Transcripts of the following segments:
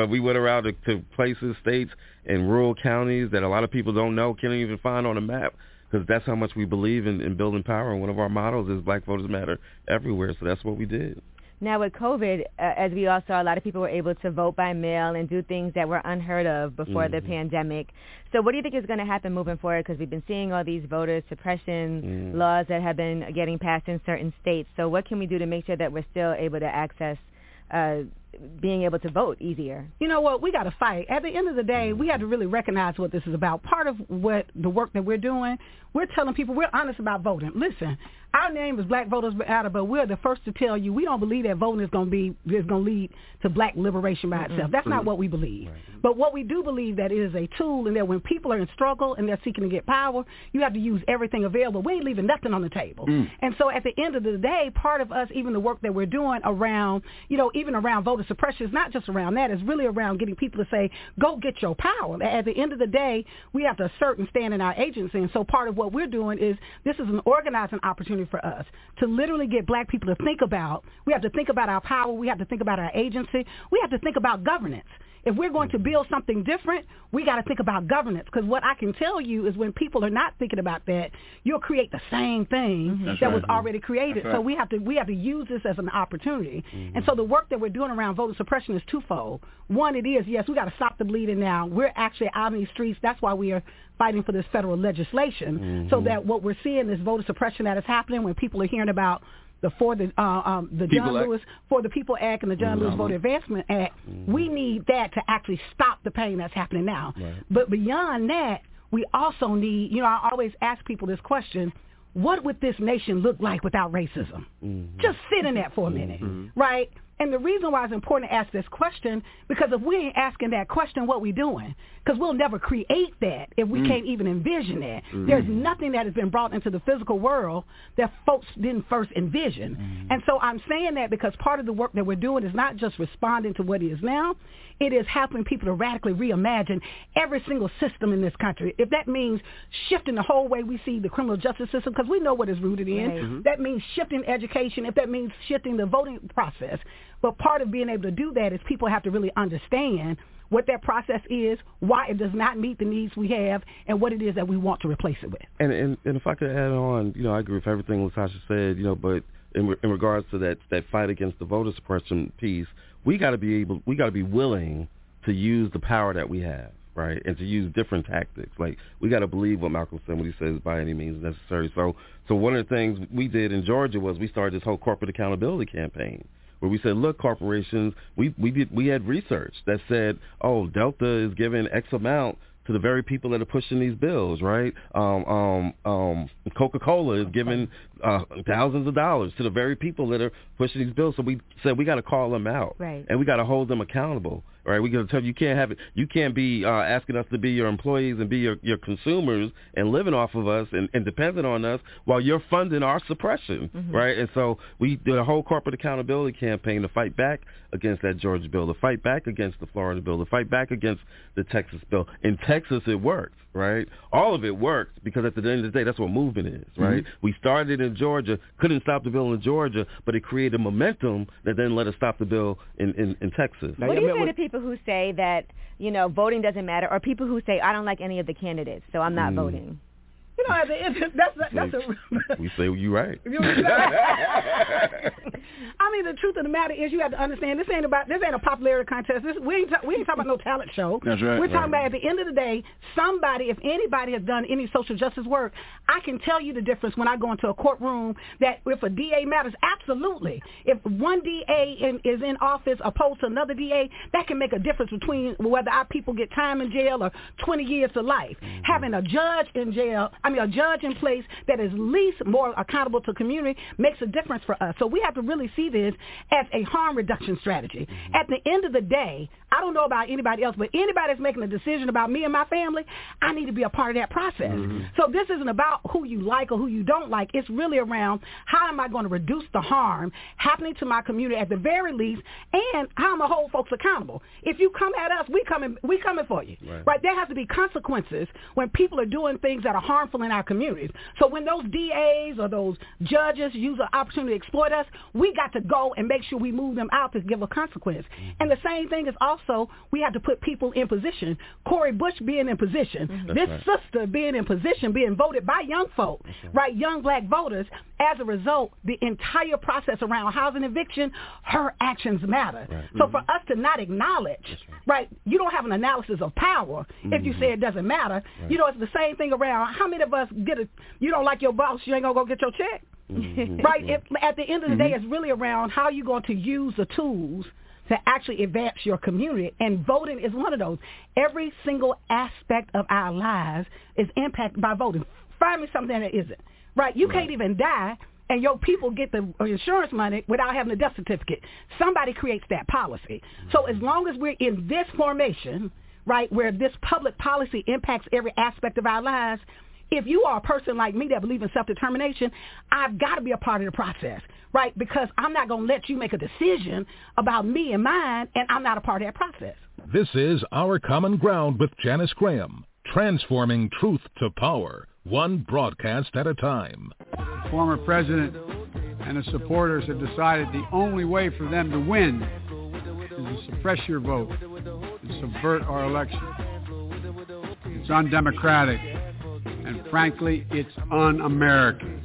but we went around to, to places, states, and rural counties that a lot of people don't know, can't even find on a map because that's how much we believe in, in building power. And one of our mottos is Black Voters Matter everywhere. So that's what we did. Now with COVID, uh, as we all saw, a lot of people were able to vote by mail and do things that were unheard of before mm-hmm. the pandemic. So what do you think is going to happen moving forward? Because we've been seeing all these voter suppression mm. laws that have been getting passed in certain states. So what can we do to make sure that we're still able to access uh, being able to vote easier. You know what? We got to fight. At the end of the day, we have to really recognize what this is about. Part of what the work that we're doing, we're telling people we're honest about voting. Listen, our name is Black Voters Matter, but we're the first to tell you we don't believe that voting is going to be is going to lead to black liberation by itself. That's not what we believe. Right. But what we do believe that it is a tool, and that when people are in struggle and they're seeking to get power, you have to use everything available. We ain't leaving nothing on the table. Mm. And so at the end of the day, part of us, even the work that we're doing around, you know, even around voter suppression, is not just around that. It's really around getting people to say, go get your power. At the end of the day, we have to assert and stand in our agency. And so part of what we're doing is this is an organizing opportunity for us to literally get black people to think about, we have to think about our power, we have to think about our agency, we have to think about governance. If we're going to build something different, we got to think about governance. Because what I can tell you is when people are not thinking about that, you'll create the same thing mm-hmm. that right. was already created. Right. So we have to we have to use this as an opportunity. Mm-hmm. And so the work that we're doing around voter suppression is twofold. One, it is yes, we got to stop the bleeding now. We're actually out in these streets. That's why we are fighting for this federal legislation, mm-hmm. so that what we're seeing is voter suppression that is happening when people are hearing about the for the uh, um, the People John Act. Lewis for the People Act and the John mm-hmm. Lewis Voter Advancement Act. Mm-hmm. We need that to actually stop the pain that's happening now. Right. But beyond that, we also need. You know, I always ask people this question. What would this nation look like without racism? Mm-hmm. Just sit in that for a minute, mm-hmm. right? And the reason why it's important to ask this question, because if we ain't asking that question, what we doing? Because we'll never create that if we mm. can't even envision that. Mm. There's nothing that has been brought into the physical world that folks didn't first envision. Mm. And so I'm saying that because part of the work that we're doing is not just responding to what is now, it is helping people to radically reimagine every single system in this country. If that means shifting the whole way we see the criminal justice system, because we know what it's rooted in, right. mm-hmm. that means shifting education, if that means shifting the voting process. But part of being able to do that is people have to really understand what that process is, why it does not meet the needs we have, and what it is that we want to replace it with. And and, and if I could add on, you know, I agree with everything Latasha said, you know, but in, in regards to that that fight against the voter suppression piece, we got to be able, we got to be willing to use the power that we have right? And to use different tactics. Like we got to believe what Malcolm said when he says by any means necessary. So, so one of the things we did in Georgia was we started this whole corporate accountability campaign where we said, look, corporations, we we did we had research that said, oh, Delta is giving X amount to the very people that are pushing these bills, right? Um, um, um, Coca-Cola is giving uh, thousands of dollars to the very people that are pushing these bills. So we said we got to call them out, right. and we got to hold them accountable right? We're going to tell you you can't have it. You can't be uh, asking us to be your employees and be your, your consumers and living off of us and, and dependent on us while you're funding our suppression, mm-hmm. right? And so we did a whole corporate accountability campaign to fight back against that Georgia bill, to fight back against the Florida bill, to fight back against the Texas bill. In Texas, it worked, right? All of it worked because at the end of the day, that's what movement is, right? Mm-hmm. We started in Georgia, couldn't stop the bill in Georgia, but it created momentum that then let us stop the bill in, in, in Texas. What do you say to people people who say that you know voting doesn't matter, or people who say I don't like any of the candidates, so I'm not mm. voting. You know, at the end, that's that's, a. we say you right. I mean, the truth of the matter is, you have to understand this ain't about this ain't a popularity contest. This, we ain't we ain't talking about no talent show. That's right. We're talking right. about at the end of the day, somebody, if anybody has done any social justice work, I can tell you the difference when I go into a courtroom. That if a DA matters, absolutely. If one DA in, is in office opposed to another DA, that can make a difference between whether our people get time in jail or 20 years to life. Mm-hmm. Having a judge in jail. I mean, a judge in place that is least more accountable to community makes a difference for us. So we have to really see this as a harm reduction strategy. Mm-hmm. At the end of the day, I don't know about anybody else, but anybody that's making a decision about me and my family, I need to be a part of that process. Mm-hmm. So this isn't about who you like or who you don't like. It's really around how am I going to reduce the harm happening to my community at the very least, and how am I hold folks accountable. If you come at us, we coming we coming for you. Right. right? There has to be consequences when people are doing things that are harmful people in our communities. So when those DAs or those judges use an opportunity to exploit us, we got to go and make sure we move them out to give a consequence. And the same thing is also we have to put people in position. Cori Bush being in position, mm-hmm. this right. sister being in position, being voted by young folk, right. right, young black voters. As a result, the entire process around housing eviction, her actions matter. Right. So mm-hmm. for us to not acknowledge, right. right, you don't have an analysis of power mm-hmm. if you say it doesn't matter. You know, it's the same thing around how many of us get a, you don't like your boss, you ain't going to go get your check. Mm-hmm. right? If, at the end of the day, mm-hmm. it's really around how you're going to use the tools to actually advance your community. And voting is one of those. Every single aspect of our lives is impacted by voting. Find me something that isn't. Right? You right. can't even die and your people get the insurance money without having a death certificate. Somebody creates that policy. So as mm-hmm. long as we're in this formation, right, where this public policy impacts every aspect of our lives, if you are a person like me that believe in self-determination, I've got to be a part of the process, right? Because I'm not going to let you make a decision about me and mine, and I'm not a part of that process. This is Our Common Ground with Janice Graham, transforming truth to power, one broadcast at a time. Former president and his supporters have decided the only way for them to win is to suppress your vote and subvert our election. It's undemocratic and frankly, it's un-American.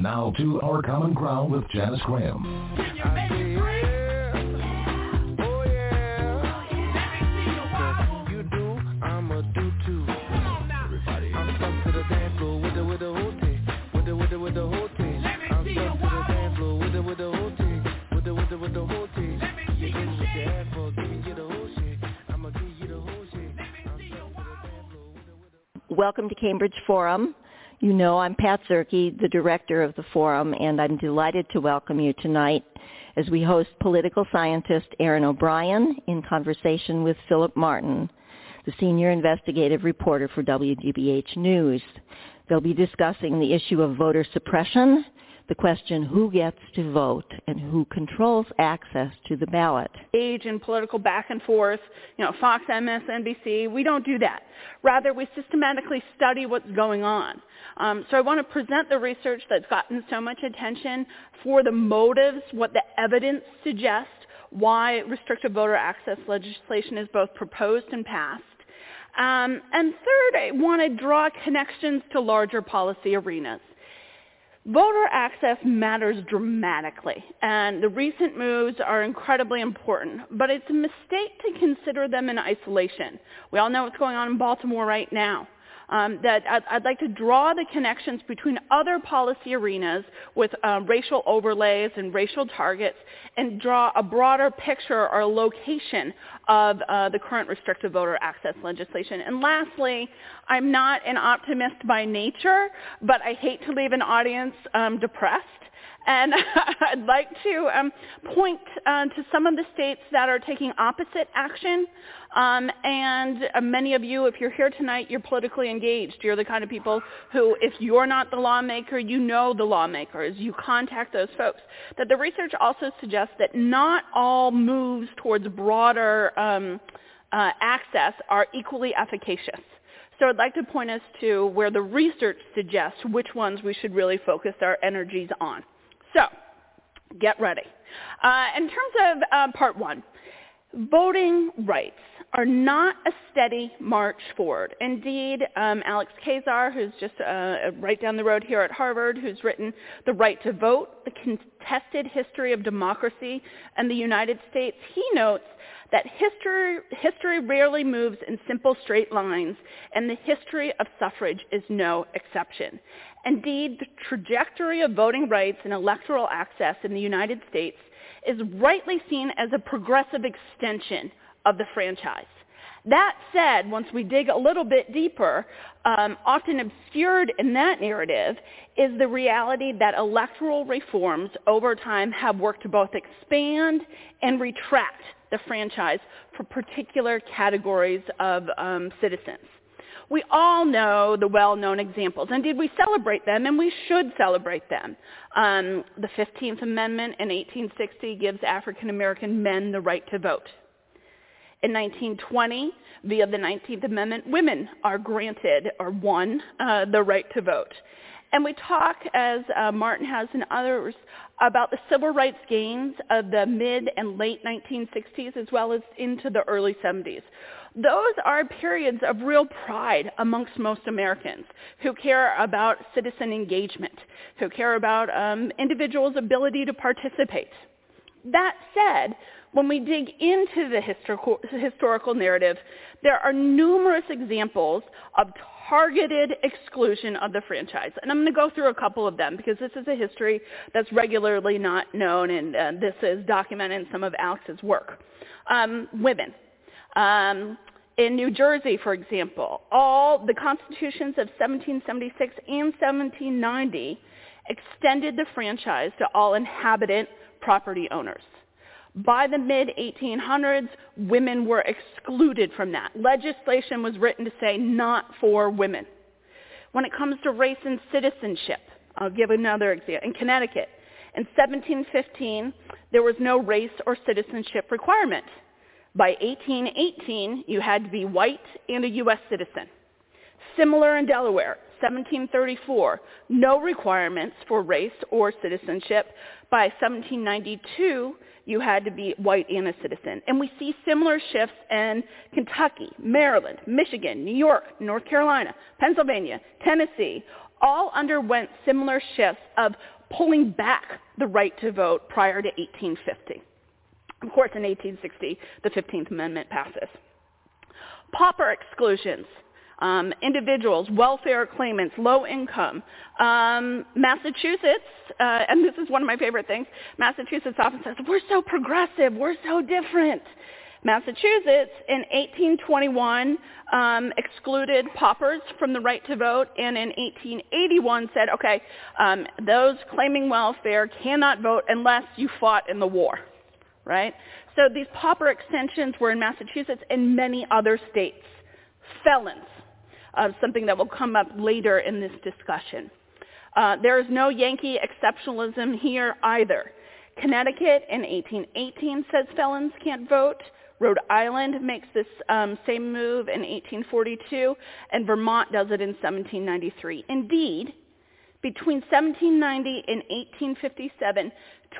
And now to Our Common Ground with Janice Graham. Welcome to Cambridge Forum. You know I'm Pat Zerke, the director of the forum, and I'm delighted to welcome you tonight as we host political scientist Erin O'Brien in conversation with Philip Martin, the senior investigative reporter for WGBH News. They'll be discussing the issue of voter suppression the question who gets to vote and who controls access to the ballot. Age and political back and forth, you know, Fox, MSNBC, we don't do that. Rather, we systematically study what's going on. Um, so I want to present the research that's gotten so much attention for the motives, what the evidence suggests, why restrictive voter access legislation is both proposed and passed. Um, and third, I want to draw connections to larger policy arenas. Voter access matters dramatically, and the recent moves are incredibly important, but it's a mistake to consider them in isolation. We all know what's going on in Baltimore right now um, that I'd, I'd, like to draw the connections between other policy arenas with uh, racial overlays and racial targets and draw a broader picture or location of uh, the current restrictive voter access legislation. And lastly, I'm not an optimist by nature, but I hate to leave an audience um, depressed. And I'd like to um, point uh, to some of the states that are taking opposite action. Um, and uh, many of you, if you're here tonight, you're politically engaged. You're the kind of people who, if you're not the lawmaker, you know the lawmakers. You contact those folks. That the research also suggests that not all moves towards broader um, uh, access are equally efficacious. So I'd like to point us to where the research suggests which ones we should really focus our energies on. So get ready. Uh, in terms of uh, part one, voting rights are not a steady march forward. Indeed, um, Alex Keyssar, who's just uh, right down the road here at Harvard, who's written The Right to Vote, The Contested History of Democracy and the United States, he notes that history, history rarely moves in simple straight lines, and the history of suffrage is no exception. Indeed, the trajectory of voting rights and electoral access in the United States is rightly seen as a progressive extension of the franchise. That said, once we dig a little bit deeper, um, often obscured in that narrative is the reality that electoral reforms over time have worked to both expand and retract the franchise for particular categories of um, citizens. We all know the well-known examples. Indeed, we celebrate them, and we should celebrate them. Um, the 15th Amendment in 1860 gives African American men the right to vote. In 1920, via the 19th Amendment, women are granted or won uh, the right to vote. And we talk, as uh, Martin has and others, about the civil rights gains of the mid and late 1960s as well as into the early 70s. Those are periods of real pride amongst most Americans who care about citizen engagement, who care about um, individuals' ability to participate. That said, when we dig into the historical, historical narrative, there are numerous examples of targeted exclusion of the franchise. And I'm going to go through a couple of them because this is a history that's regularly not known, and uh, this is documented in some of Alex's work. Um, women. Um, in New Jersey, for example, all the constitutions of 1776 and 1790 extended the franchise to all inhabitant property owners. By the mid-1800s, women were excluded from that. Legislation was written to say not for women. When it comes to race and citizenship, I'll give another example. In Connecticut, in 1715, there was no race or citizenship requirement. By 1818, you had to be white and a U.S. citizen. Similar in Delaware, 1734, no requirements for race or citizenship. By 1792, you had to be white and a citizen. And we see similar shifts in Kentucky, Maryland, Michigan, New York, North Carolina, Pennsylvania, Tennessee, all underwent similar shifts of pulling back the right to vote prior to 1850. Of course, in 1860, the 15th Amendment passes. Pauper exclusions um, individuals, welfare claimants, low income. Um, Massachusetts, uh, and this is one of my favorite things, Massachusetts often says, we're so progressive, we're so different. Massachusetts in 1821 um, excluded paupers from the right to vote, and in 1881 said, okay, um, those claiming welfare cannot vote unless you fought in the war, right? So these pauper extensions were in Massachusetts and many other states. Felons, uh, something that will come up later in this discussion. Uh, there is no Yankee exceptionalism here either. Connecticut in 1818 says felons can't vote. Rhode Island makes this um, same move in 1842, and Vermont does it in 1793. Indeed, between 1790 and 1857,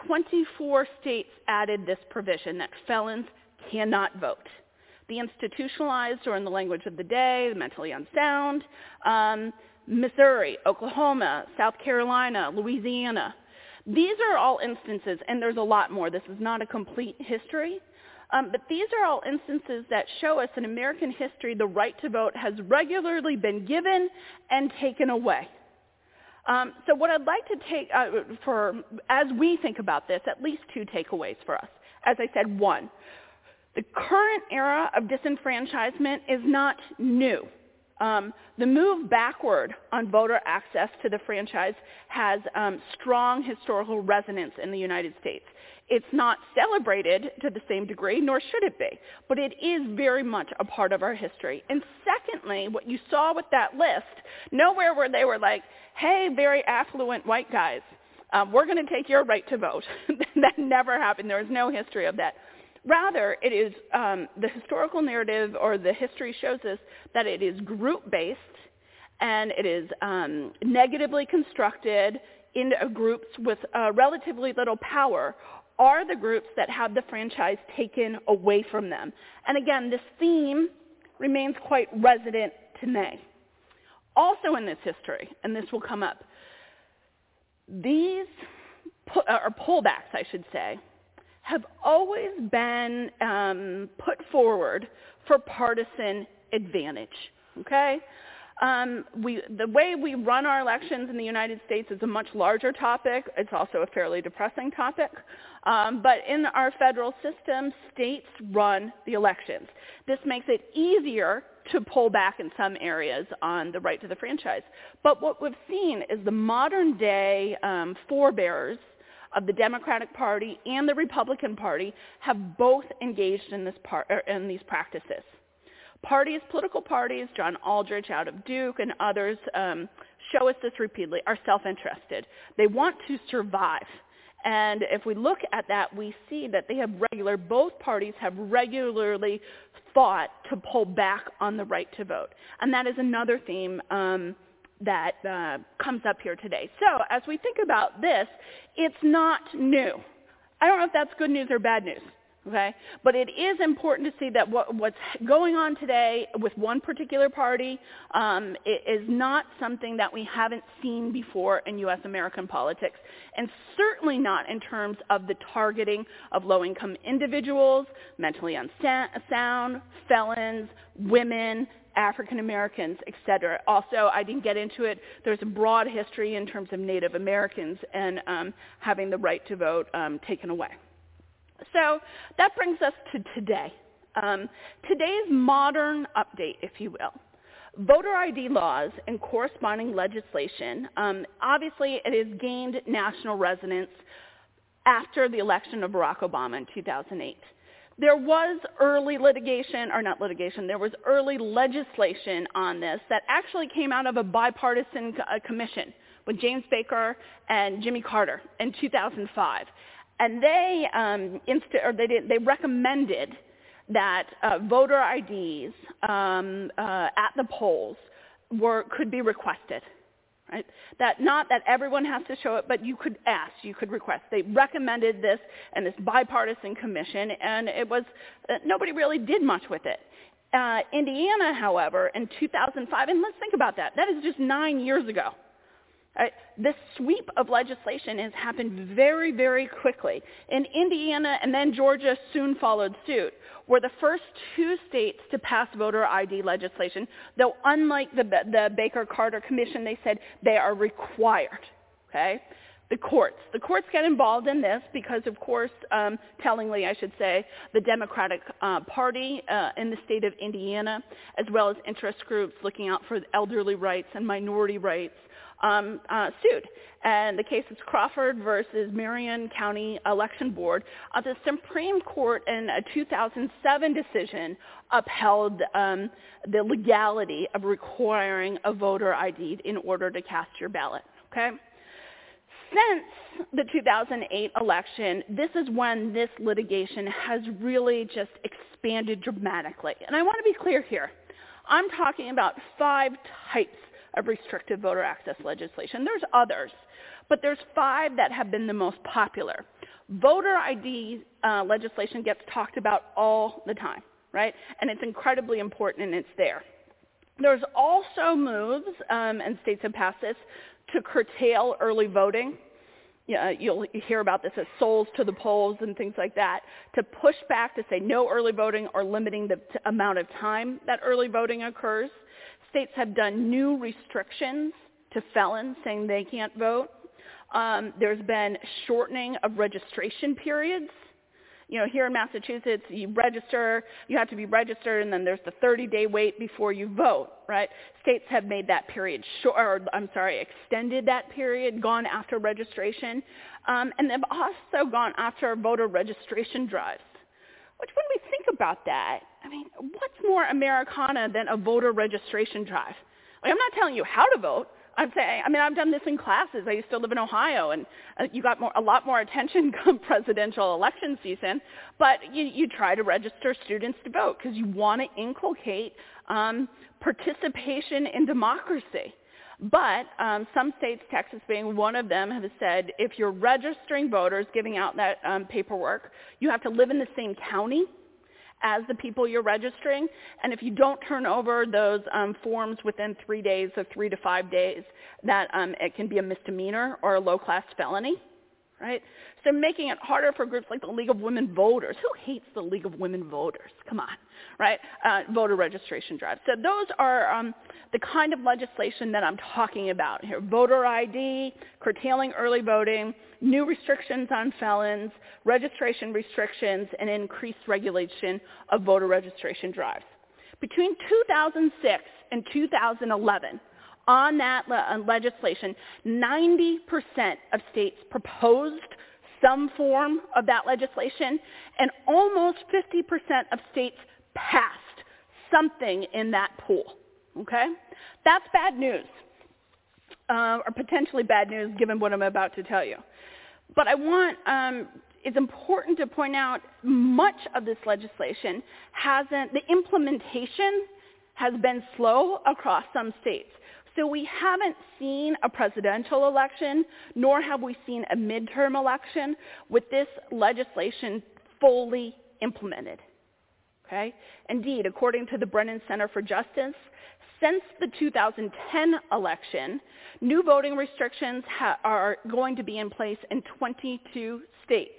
24 states added this provision that felons cannot vote the institutionalized, or in the language of the day, the mentally unsound, um, Missouri, Oklahoma, South Carolina, Louisiana. These are all instances, and there's a lot more. This is not a complete history. Um, but these are all instances that show us in American history the right to vote has regularly been given and taken away. Um, so what I'd like to take uh, for, as we think about this, at least two takeaways for us. As I said, one, the current era of disenfranchisement is not new. Um, the move backward on voter access to the franchise has um, strong historical resonance in the United States. It's not celebrated to the same degree, nor should it be, but it is very much a part of our history. And secondly, what you saw with that list, nowhere where they were like, hey, very affluent white guys, um, we're going to take your right to vote. that never happened. There is no history of that. Rather, it is um, the historical narrative or the history shows us that it is group-based and it is um, negatively constructed in groups with uh, relatively little power are the groups that have the franchise taken away from them. And again, this theme remains quite resident today. Also in this history, and this will come up, these, or pullbacks, I should say, have always been um, put forward for partisan advantage. Okay? Um, we, the way we run our elections in the United States is a much larger topic. It's also a fairly depressing topic. Um, but in our federal system, states run the elections. This makes it easier to pull back in some areas on the right to the franchise. But what we've seen is the modern day um, forebears of the Democratic Party and the Republican Party have both engaged in, this par- er, in these practices. Parties, political parties, John Aldrich out of Duke and others um, show us this repeatedly, are self-interested. They want to survive. And if we look at that, we see that they have regular, both parties have regularly fought to pull back on the right to vote. And that is another theme um, that uh, comes up here today. So as we think about this, it's not new. I don't know if that's good news or bad news. Okay? But it is important to see that what, what's going on today with one particular party um, is not something that we haven't seen before in U.S. American politics, and certainly not in terms of the targeting of low-income individuals, mentally unsound, felons, women, African Americans, etc. Also, I didn't get into it. There's a broad history in terms of Native Americans and um, having the right to vote um, taken away. So that brings us to today. Um, today's modern update, if you will. Voter ID laws and corresponding legislation, um, obviously it has gained national resonance after the election of Barack Obama in 2008. There was early litigation, or not litigation, there was early legislation on this that actually came out of a bipartisan uh, commission with James Baker and Jimmy Carter in 2005 and they um, inst- or they, did, they recommended that uh, voter IDs um, uh, at the polls were could be requested. Right? That not that everyone has to show it, but you could ask, you could request. They recommended this and this bipartisan commission, and it was uh, nobody really did much with it. Uh, Indiana, however, in 2005, and let's think about that. That is just nine years ago. Right? This sweep of legislation has happened very, very quickly. In Indiana and then Georgia soon followed suit, were the first two states to pass voter ID legislation, though unlike the, the Baker-Carter Commission, they said they are required. Okay? The courts. The courts get involved in this because, of course, um, tellingly, I should say, the Democratic uh, Party uh, in the state of Indiana, as well as interest groups looking out for elderly rights and minority rights, um, uh, sued. And the case is Crawford versus Marion County Election Board. Uh, the Supreme Court in a 2007 decision upheld um, the legality of requiring a voter ID in order to cast your ballot. Okay? Since the 2008 election, this is when this litigation has really just expanded dramatically. And I want to be clear here. I'm talking about five types of restrictive voter access legislation. There's others, but there's five that have been the most popular. Voter ID uh, legislation gets talked about all the time, right? And it's incredibly important and it's there. There's also moves, um, and states have passed this, to curtail early voting. You'll hear about this as souls to the polls and things like that, to push back to say no early voting or limiting the t- amount of time that early voting occurs states have done new restrictions to felons saying they can't vote. Um, there's been shortening of registration periods. you know, here in Massachusetts, you register, you have to be registered, and then there's the 30-day wait before you vote, right? States have made that period short, or I'm sorry, extended that period, gone after registration, um, and they've also gone after voter registration drives. Which, when we think about that, mean, what's more Americana than a voter registration drive? Like, I'm not telling you how to vote. I'm saying, I mean, I've done this in classes. I used to live in Ohio, and uh, you got more, a lot more attention come presidential election season. But you, you try to register students to vote because you want to inculcate um, participation in democracy. But um, some states, Texas being one of them, have said if you're registering voters, giving out that um, paperwork, you have to live in the same county as the people you're registering. And if you don't turn over those um, forms within three days or three to five days, that um, it can be a misdemeanor or a low-class felony, right? So making it harder for groups like the League of Women Voters. Who hates the League of Women Voters? Come on, right? Uh, voter registration drives. So those are um, the kind of legislation that I'm talking about here. Voter ID, curtailing early voting, new restrictions on felons, registration restrictions, and increased regulation of voter registration drives. Between 2006 and 2011, on that le- uh, legislation, 90% of states proposed some form of that legislation, and almost 50% of states passed something in that pool. Okay? That's bad news, uh, or potentially bad news given what I'm about to tell you. But I want, um, it's important to point out much of this legislation hasn't, the implementation has been slow across some states. So we haven't seen a presidential election, nor have we seen a midterm election with this legislation fully implemented. Okay? Indeed, according to the Brennan Center for Justice, since the 2010 election, new voting restrictions ha- are going to be in place in 22 states.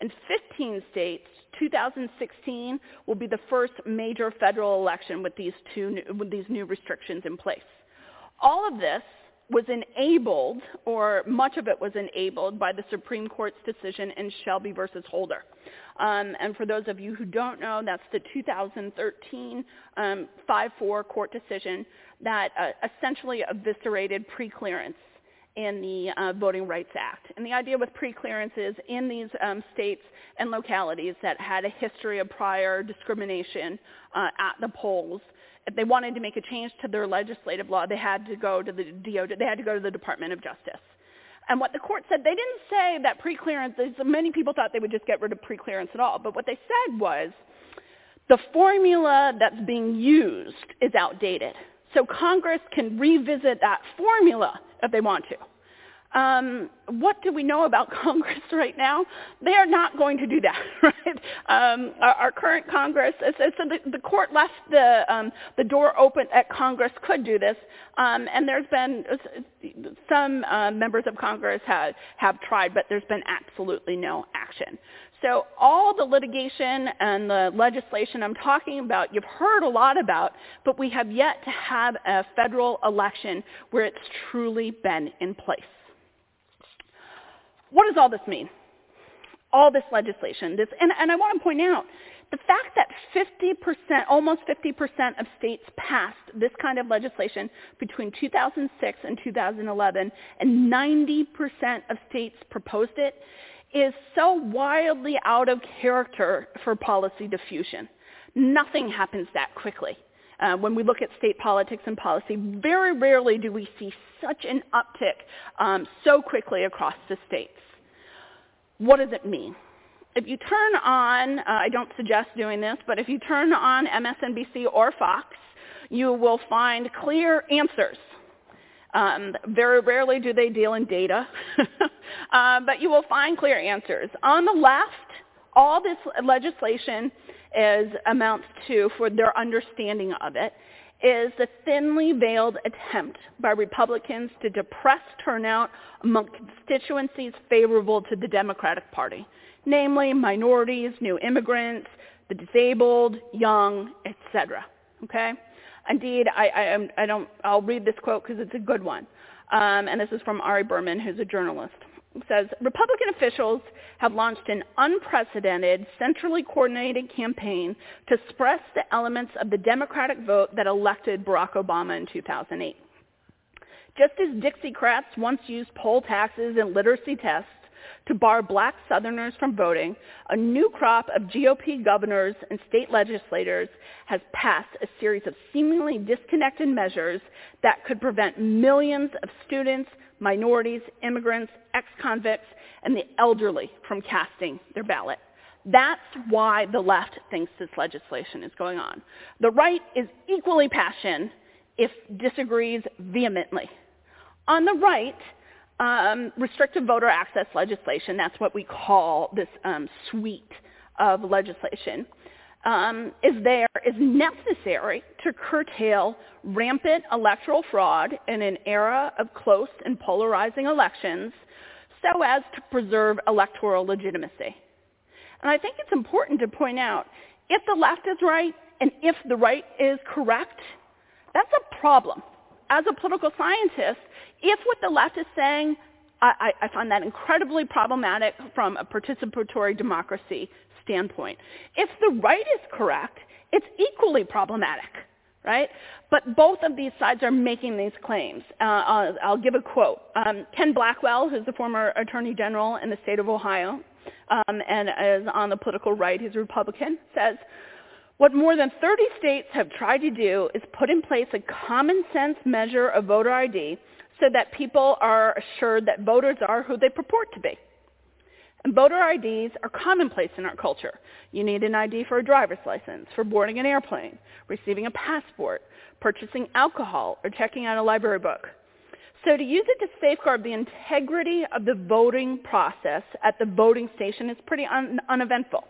In 15 states, 2016 will be the first major federal election with these, two new, with these new restrictions in place. All of this was enabled, or much of it was enabled, by the Supreme Court's decision in Shelby versus Holder. Um, and for those of you who don't know, that's the 2013 um, 5-4 court decision that uh, essentially eviscerated preclearance in the uh, Voting Rights Act. And the idea with preclearance is in these um, states and localities that had a history of prior discrimination uh, at the polls, if they wanted to make a change to their legislative law, they had to go to the DOJ, they had to go to the Department of Justice. And what the court said, they didn't say that preclearance, many people thought they would just get rid of preclearance at all, but what they said was the formula that's being used is outdated. So Congress can revisit that formula if they want to. Um, what do we know about Congress right now? They are not going to do that, right? Um, our, our, current Congress, so, so the, the, court left the, um, the door open that Congress could do this, um, and there's been some uh, members of Congress have, have tried, but there's been absolutely no action. So all the litigation and the legislation I'm talking about, you've heard a lot about, but we have yet to have a federal election where it's truly been in place. What does all this mean? All this legislation. This, and, and I want to point out the fact that 50%, almost 50% of states passed this kind of legislation between 2006 and 2011, and 90% of states proposed it, is so wildly out of character for policy diffusion. Nothing happens that quickly. Uh, when we look at state politics and policy, very rarely do we see such an uptick um, so quickly across the states. What does it mean? If you turn on, uh, I don't suggest doing this, but if you turn on MSNBC or Fox, you will find clear answers. Um, very rarely do they deal in data, uh, but you will find clear answers. On the left, all this legislation is amounts to, for their understanding of it, is the thinly veiled attempt by Republicans to depress turnout among constituencies favorable to the Democratic Party, namely minorities, new immigrants, the disabled, young, etc. Okay? Indeed, I, I, I don't, I'll read this quote because it's a good one. Um, and this is from Ari Berman, who's a journalist. Says, Republican officials have launched an unprecedented, centrally coordinated campaign to suppress the elements of the Democratic vote that elected Barack Obama in 2008. Just as Dixiecrats once used poll taxes and literacy tests to bar black Southerners from voting, a new crop of GOP governors and state legislators has passed a series of seemingly disconnected measures that could prevent millions of students, minorities, immigrants, ex-convicts, and the elderly from casting their ballot. That's why the left thinks this legislation is going on. The right is equally passionate if disagrees vehemently. On the right, um, restrictive voter access legislation, that's what we call this um, suite of legislation, um, is there, is necessary to curtail rampant electoral fraud in an era of close and polarizing elections so as to preserve electoral legitimacy. And I think it's important to point out, if the left is right and if the right is correct, that's a problem. As a political scientist, if what the left is saying, I, I find that incredibly problematic from a participatory democracy standpoint. If the right is correct, it's equally problematic, right? But both of these sides are making these claims. Uh, I'll, I'll, give a quote. Um, Ken Blackwell, who's the former Attorney General in the state of Ohio um, and is on the political right, he's a Republican, says, what more than 30 states have tried to do is put in place a common sense measure of voter ID so that people are assured that voters are who they purport to be. And voter IDs are commonplace in our culture. You need an ID for a driver's license, for boarding an airplane, receiving a passport, purchasing alcohol, or checking out a library book. So to use it to safeguard the integrity of the voting process at the voting station is pretty un- uneventful.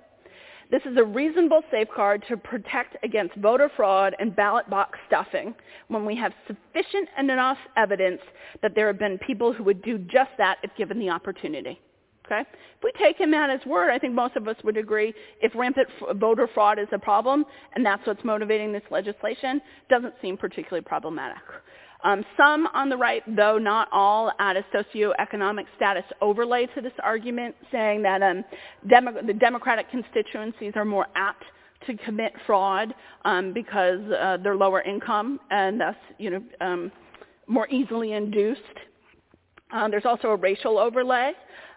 This is a reasonable safeguard to protect against voter fraud and ballot box stuffing when we have sufficient and enough evidence that there have been people who would do just that if given the opportunity. Okay? If we take him at his word, I think most of us would agree if rampant f- voter fraud is a problem and that's what's motivating this legislation, doesn't seem particularly problematic. Um, some on the right, though not all, add a socioeconomic status overlay to this argument, saying that um, Demo- the Democratic constituencies are more apt to commit fraud um, because uh, they're lower income and thus, you know, um, more easily induced. Uh, there's also a racial overlay.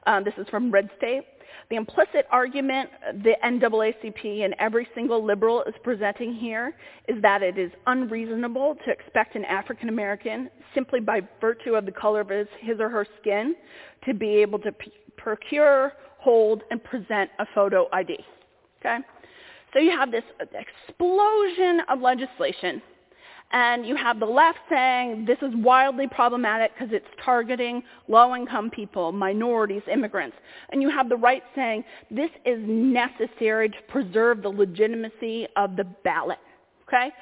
Um, this is from Red State. The implicit argument the NAACP and every single liberal is presenting here is that it is unreasonable to expect an African American, simply by virtue of the color of his, his or her skin, to be able to p- procure, hold, and present a photo ID. Okay? So you have this explosion of legislation and you have the left saying this is wildly problematic because it's targeting low-income people, minorities, immigrants. And you have the right saying this is necessary to preserve the legitimacy of the ballot. Okay?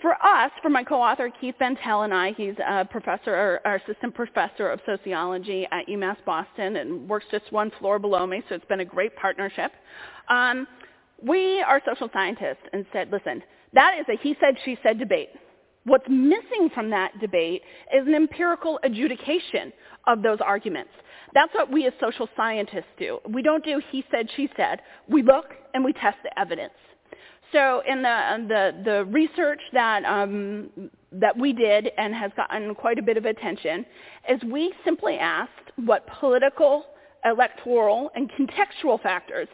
For us, for my co-author Keith Bentele and I, he's a professor, or our assistant professor of sociology at UMass Boston and works just one floor below me, so it's been a great partnership. Um, we are social scientists and said, listen, that is a he said, she said debate. What's missing from that debate is an empirical adjudication of those arguments. That's what we as social scientists do. We don't do he said, she said. We look and we test the evidence. So in the, the, the research that, um, that we did and has gotten quite a bit of attention is we simply asked what political, electoral, and contextual factors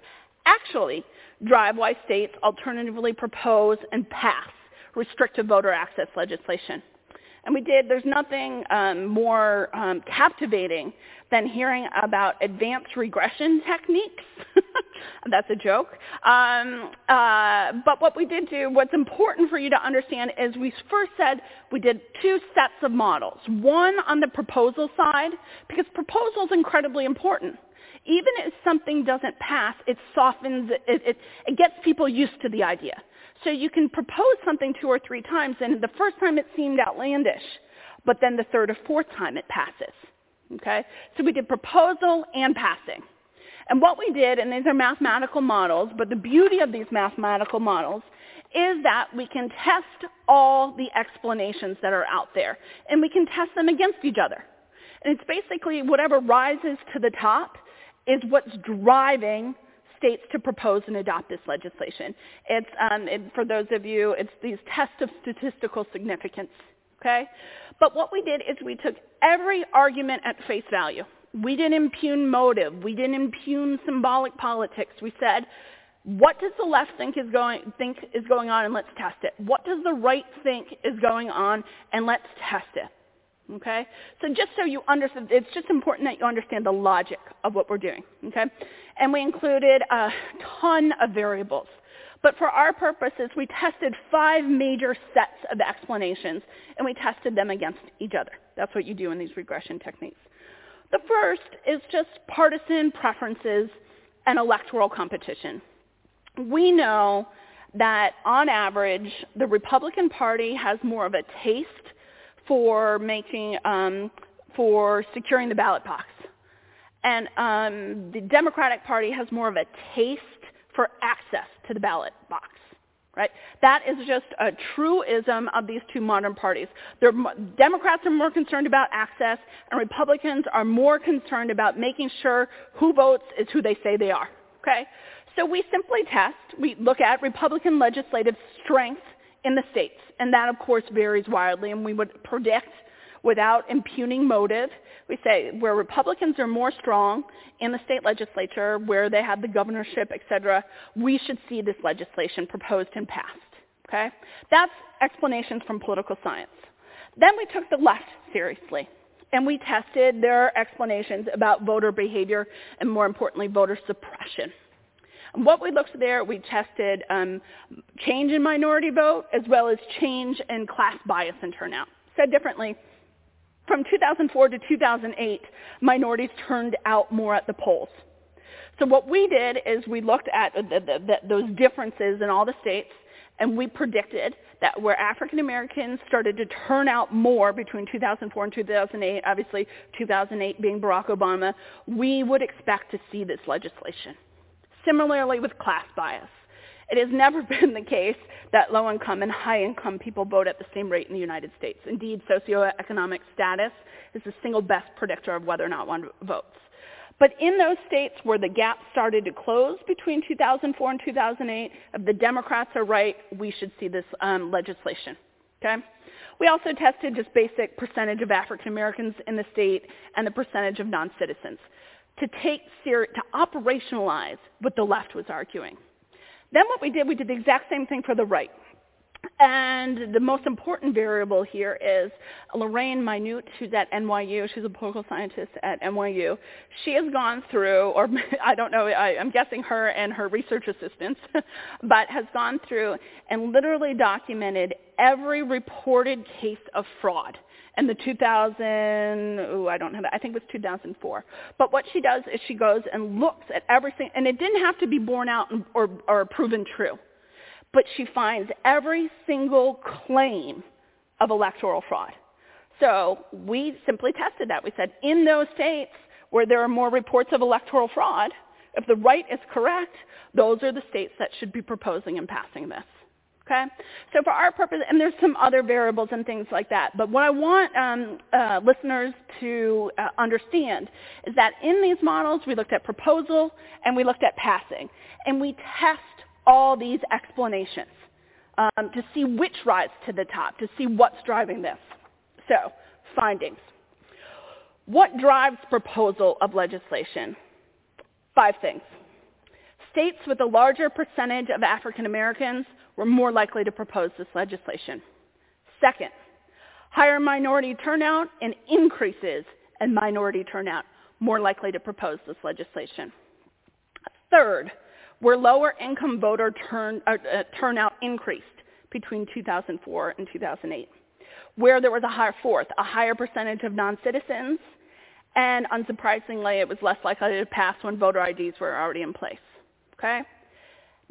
actually drive why states alternatively propose and pass restrictive voter access legislation. And we did. There's nothing um, more um, captivating than hearing about advanced regression techniques. That's a joke. Um, uh, but what we did do, what's important for you to understand is we first said we did two sets of models. One on the proposal side, because proposal is incredibly important even if something doesn't pass, it softens, it, it, it gets people used to the idea. So you can propose something two or three times, and the first time it seemed outlandish, but then the third or fourth time it passes. Okay? So we did proposal and passing. And what we did, and these are mathematical models, but the beauty of these mathematical models is that we can test all the explanations that are out there, and we can test them against each other. And it's basically whatever rises to the top is what's driving states to propose and adopt this legislation. It's, um, it, for those of you, it's these tests of statistical significance, okay? But what we did is we took every argument at face value. We didn't impugn motive. We didn't impugn symbolic politics. We said, what does the left think is going think is going on and let's test it. What does the right think is going on and let's test it. Okay? So just so you understand, it's just important that you understand the logic of what we're doing. Okay? And we included a ton of variables. But for our purposes, we tested five major sets of explanations, and we tested them against each other. That's what you do in these regression techniques. The first is just partisan preferences and electoral competition. We know that on average, the Republican Party has more of a taste for making, um, for securing the ballot box. And um, the Democratic Party has more of a taste for access to the ballot box. Right? That is just a truism of these two modern parties. They're, Democrats are more concerned about access, and Republicans are more concerned about making sure who votes is who they say they are. Okay? So we simply test, we look at Republican legislative strength in the states, and that of course varies wildly, and we would predict without impugning motive. We say where Republicans are more strong in the state legislature, where they have the governorship, et cetera, we should see this legislation proposed and passed. Okay? That's explanations from political science. Then we took the left seriously, and we tested their explanations about voter behavior and more importantly, voter suppression. What we looked there, we tested um, change in minority vote as well as change in class bias and turnout. Said differently, from 2004 to 2008, minorities turned out more at the polls. So what we did is we looked at the, the, the, those differences in all the states, and we predicted that where African Americans started to turn out more between 2004 and 2008, obviously 2008 being Barack Obama, we would expect to see this legislation. Similarly with class bias. It has never been the case that low-income and high-income people vote at the same rate in the United States. Indeed, socioeconomic status is the single best predictor of whether or not one votes. But in those states where the gap started to close between 2004 and 2008, if the Democrats are right, we should see this um, legislation. Okay? We also tested just basic percentage of African Americans in the state and the percentage of non-citizens to take ser- to operationalize what the left was arguing. Then what we did, we did the exact same thing for the right. And the most important variable here is Lorraine Minnite, who's at NYU. She's a political scientist at NYU. She has gone through, or I don't know, I, I'm guessing her and her research assistants, but has gone through and literally documented every reported case of fraud in the 2000, oh, I don't have it, I think it was 2004. But what she does is she goes and looks at everything, and it didn't have to be borne out or, or proven true but she finds every single claim of electoral fraud. So we simply tested that. We said in those states where there are more reports of electoral fraud, if the right is correct, those are the states that should be proposing and passing this. Okay? So for our purpose, and there's some other variables and things like that, but what I want um, uh, listeners to uh, understand is that in these models, we looked at proposal and we looked at passing. And we test all these explanations um, to see which rise to the top, to see what's driving this. So, findings. What drives proposal of legislation? Five things. States with a larger percentage of African Americans were more likely to propose this legislation. Second, higher minority turnout and increases in minority turnout more likely to propose this legislation. Third, where lower income voter turn, uh, uh, turnout increased between 2004 and 2008, where there was a higher fourth, a higher percentage of non-citizens, and unsurprisingly, it was less likely to pass when voter IDs were already in place. Okay?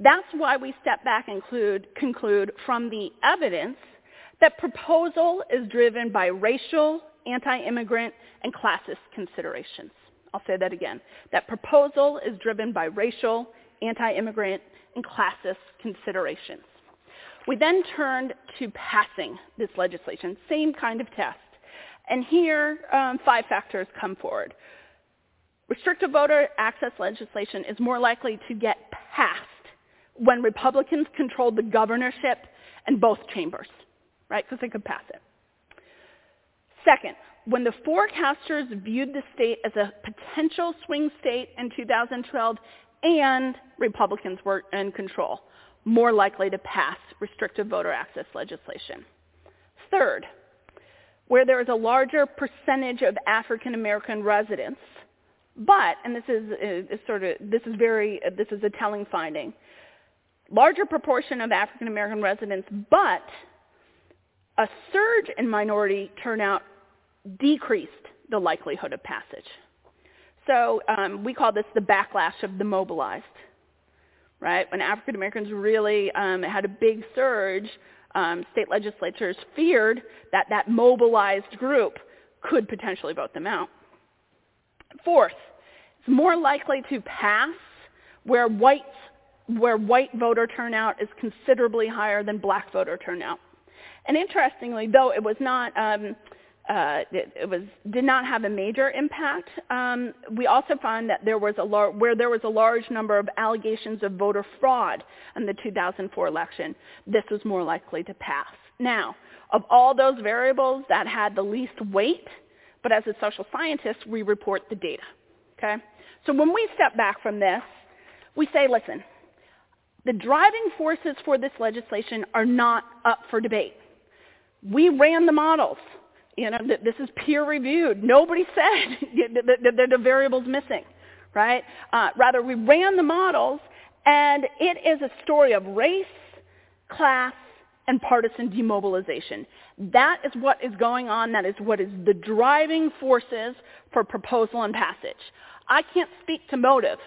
That's why we step back and conclude, conclude from the evidence that proposal is driven by racial, anti-immigrant, and classist considerations. I'll say that again. That proposal is driven by racial, anti-immigrant, and classist considerations. We then turned to passing this legislation, same kind of test. And here, um, five factors come forward. Restrictive voter access legislation is more likely to get passed when Republicans controlled the governorship and both chambers, right? Because they could pass it. Second, when the forecasters viewed the state as a potential swing state in 2012 and Republicans were in control, more likely to pass restrictive voter access legislation. Third, where there is a larger percentage of African American residents, but, and this is, is, sort of, this is very, this is a telling finding, larger proportion of African American residents, but a surge in minority turnout decreased the likelihood of passage. So um, we call this the backlash of the mobilized, right? When African Americans really um, had a big surge, um, state legislatures feared that that mobilized group could potentially vote them out. Fourth, it's more likely to pass where whites where white voter turnout is considerably higher than black voter turnout. And interestingly, though it was not um, uh, it, it, was did not have a major impact. Um, we also found that there was a lar- where there was a large number of allegations of voter fraud in the 2004 election. This was more likely to pass. Now, of all those variables that had the least weight, but as a social scientist, we report the data. Okay, so when we step back from this, we say, listen, the driving forces for this legislation are not up for debate. We ran the models you know, this is peer reviewed. Nobody said that the variable's missing, right? Uh, rather, we ran the models, and it is a story of race, class, and partisan demobilization. That is what is going on. That is what is the driving forces for proposal and passage. I can't speak to motive,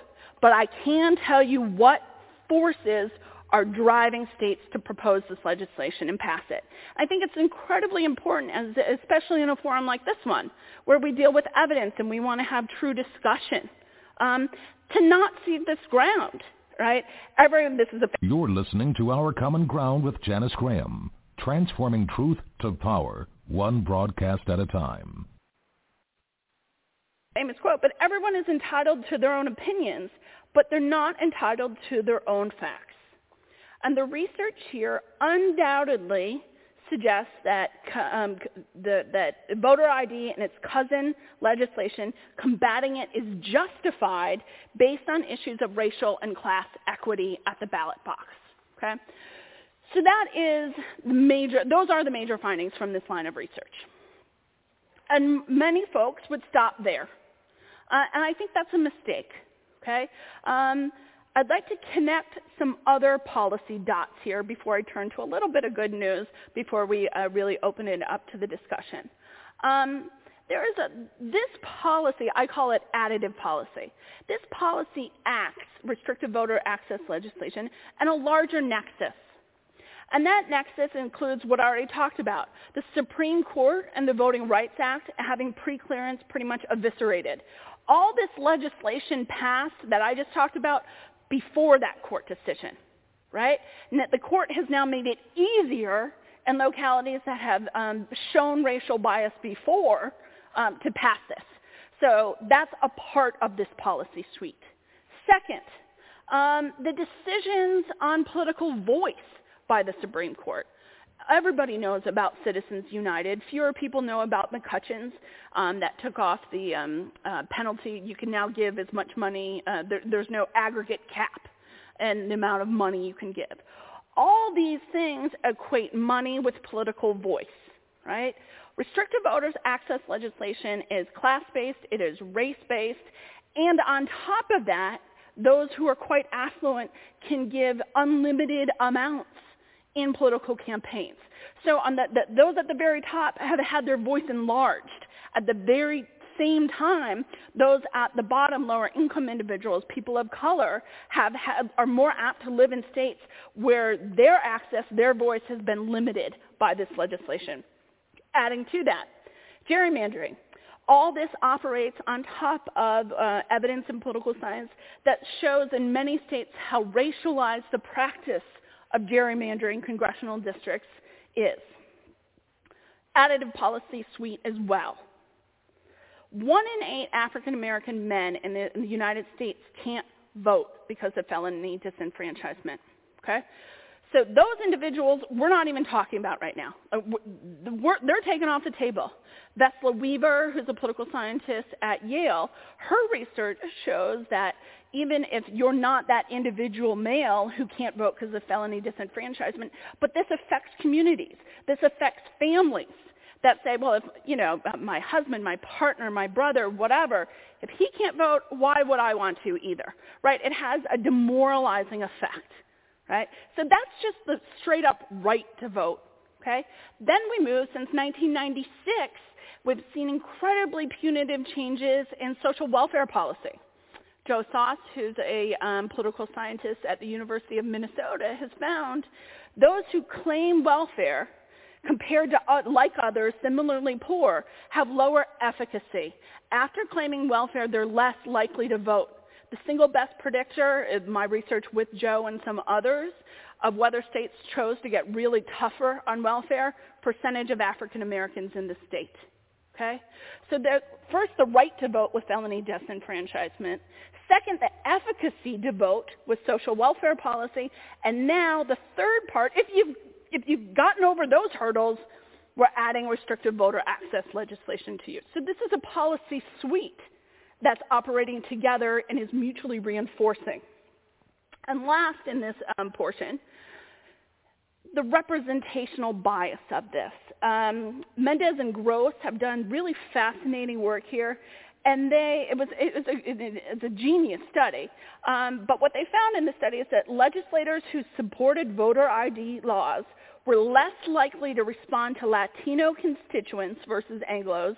but I can tell you what forces are driving states to propose this legislation and pass it. I think it's incredibly important, as, especially in a forum like this one, where we deal with evidence and we want to have true discussion, um, to not cede this ground, right? Every, this is a... You're listening to Our Common Ground with Janice Graham, transforming truth to power, one broadcast at a time. Famous quote, but everyone is entitled to their own opinions, but they're not entitled to their own facts. And the research here undoubtedly suggests that, um, the, that voter ID and its cousin legislation, combating it is justified based on issues of racial and class equity at the ballot box. Okay? So that is the major, those are the major findings from this line of research. And many folks would stop there. Uh, and I think that's a mistake. Okay? Um, I'd like to connect some other policy dots here before I turn to a little bit of good news before we uh, really open it up to the discussion. Um, there is a, this policy, I call it additive policy. This policy acts, restrictive voter access legislation, and a larger nexus. And that nexus includes what I already talked about, the Supreme Court and the Voting Rights Act having preclearance pretty much eviscerated. All this legislation passed that I just talked about before that court decision, right? And that the court has now made it easier in localities that have um, shown racial bias before um, to pass this. So that's a part of this policy suite. Second, um, the decisions on political voice by the Supreme Court. Everybody knows about Citizens United. Fewer people know about McCutcheons um, that took off the um, uh, penalty. You can now give as much money. Uh, there, there's no aggregate cap in the amount of money you can give. All these things equate money with political voice, right? Restrictive voters access legislation is class-based, it is race-based, and on top of that, those who are quite affluent can give unlimited amounts in political campaigns. So the, the, those at the very top have had their voice enlarged. At the very same time, those at the bottom, lower income individuals, people of color, have are more apt to live in states where their access, their voice has been limited by this legislation. Adding to that, gerrymandering. All this operates on top of uh, evidence in political science that shows in many states how racialized the practice of gerrymandering congressional districts is. additive policy suite as well. One in eight African American men in the, in the, United States can't vote because of felony disenfranchisement. Okay? So those individuals we're not even talking about right now. Uh, they're taken off the table. Vesla Weaver, who's a political scientist at Yale, her research shows that even if you're not that individual male who can't vote because of felony disenfranchisement, but this affects communities. This affects families that say, well, if, you know, my husband, my partner, my brother, whatever, if he can't vote, why would I want to either? Right? It has a demoralizing effect. Right? So that's just the straight up right to vote. Okay? Then we move since 1996, we've seen incredibly punitive changes in social welfare policy. Joe Soss, who's a um, political scientist at the University of Minnesota, has found those who claim welfare compared to uh, like others similarly poor have lower efficacy. After claiming welfare, they're less likely to vote. The single best predictor is my research with Joe and some others of whether states chose to get really tougher on welfare, percentage of African Americans in the state. Okay? So first, the right to vote with felony disenfranchisement. Second, the efficacy to vote with social welfare policy. And now the third part, if you've if you've gotten over those hurdles, we're adding restrictive voter access legislation to you. So this is a policy suite that's operating together and is mutually reinforcing. And last in this um, portion, the representational bias of this. Um, Mendez and Grose have done really fascinating work here, and they it was it was a, it, it's a genius study. Um, but what they found in the study is that legislators who supported voter ID laws were less likely to respond to Latino constituents versus Anglos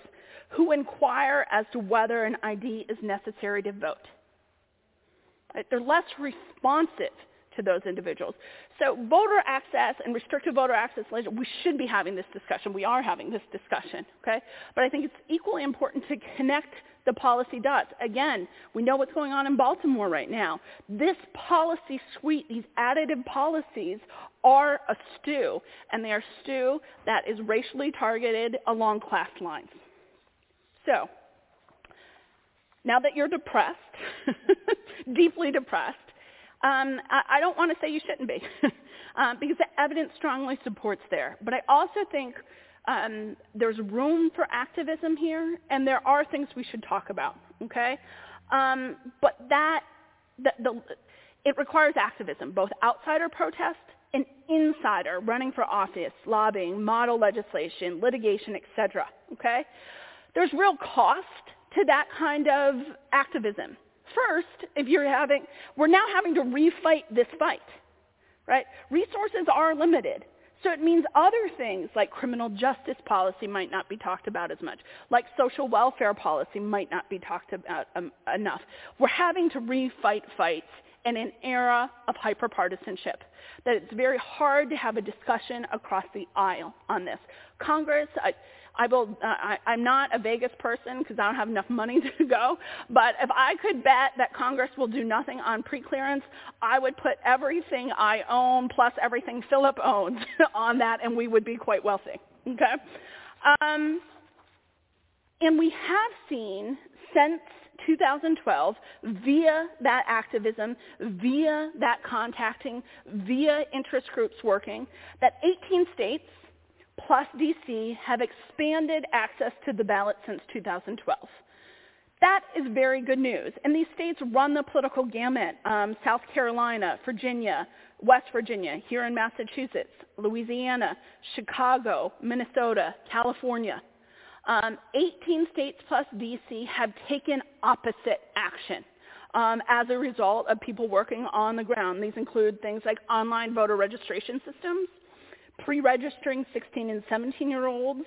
who inquire as to whether an ID is necessary to vote. They're less responsive to those individuals. So voter access and restricted voter access, legislation, we should be having this discussion. We are having this discussion, okay? But I think it's equally important to connect the policy dots. Again, we know what's going on in Baltimore right now. This policy suite, these additive policies are a stew, and they are stew that is racially targeted along class lines. So, now that you're depressed, deeply depressed, um, I, I, don't want to say you shouldn't be, um, because the evidence strongly supports there. But I also think um, there's room for activism here, and there are things we should talk about. Okay, um, but that the, the, it requires activism, both outsider protest and insider running for office, lobbying, model legislation, litigation, etc. Okay, there's real cost to that kind of activism. First, if you're having, we're now having to refight this fight, right? Resources are limited. So it means other things like criminal justice policy might not be talked about as much, like social welfare policy might not be talked about um, enough. We're having to refight fights in an era of hyperpartisanship, that it's very hard to have a discussion across the aisle on this. Congress, I will. Uh, I, I'm not a Vegas person because I don't have enough money to go. But if I could bet that Congress will do nothing on preclearance, I would put everything I own plus everything Philip owns on that, and we would be quite wealthy. Okay. Um, and we have seen since 2012 via that activism, via that contacting, via interest groups working, that 18 states plus DC have expanded access to the ballot since 2012. That is very good news. And these states run the political gamut. Um, South Carolina, Virginia, West Virginia, here in Massachusetts, Louisiana, Chicago, Minnesota, California. Um, 18 states plus DC have taken opposite action um, as a result of people working on the ground. These include things like online voter registration systems, pre-registering 16 and 17-year-olds,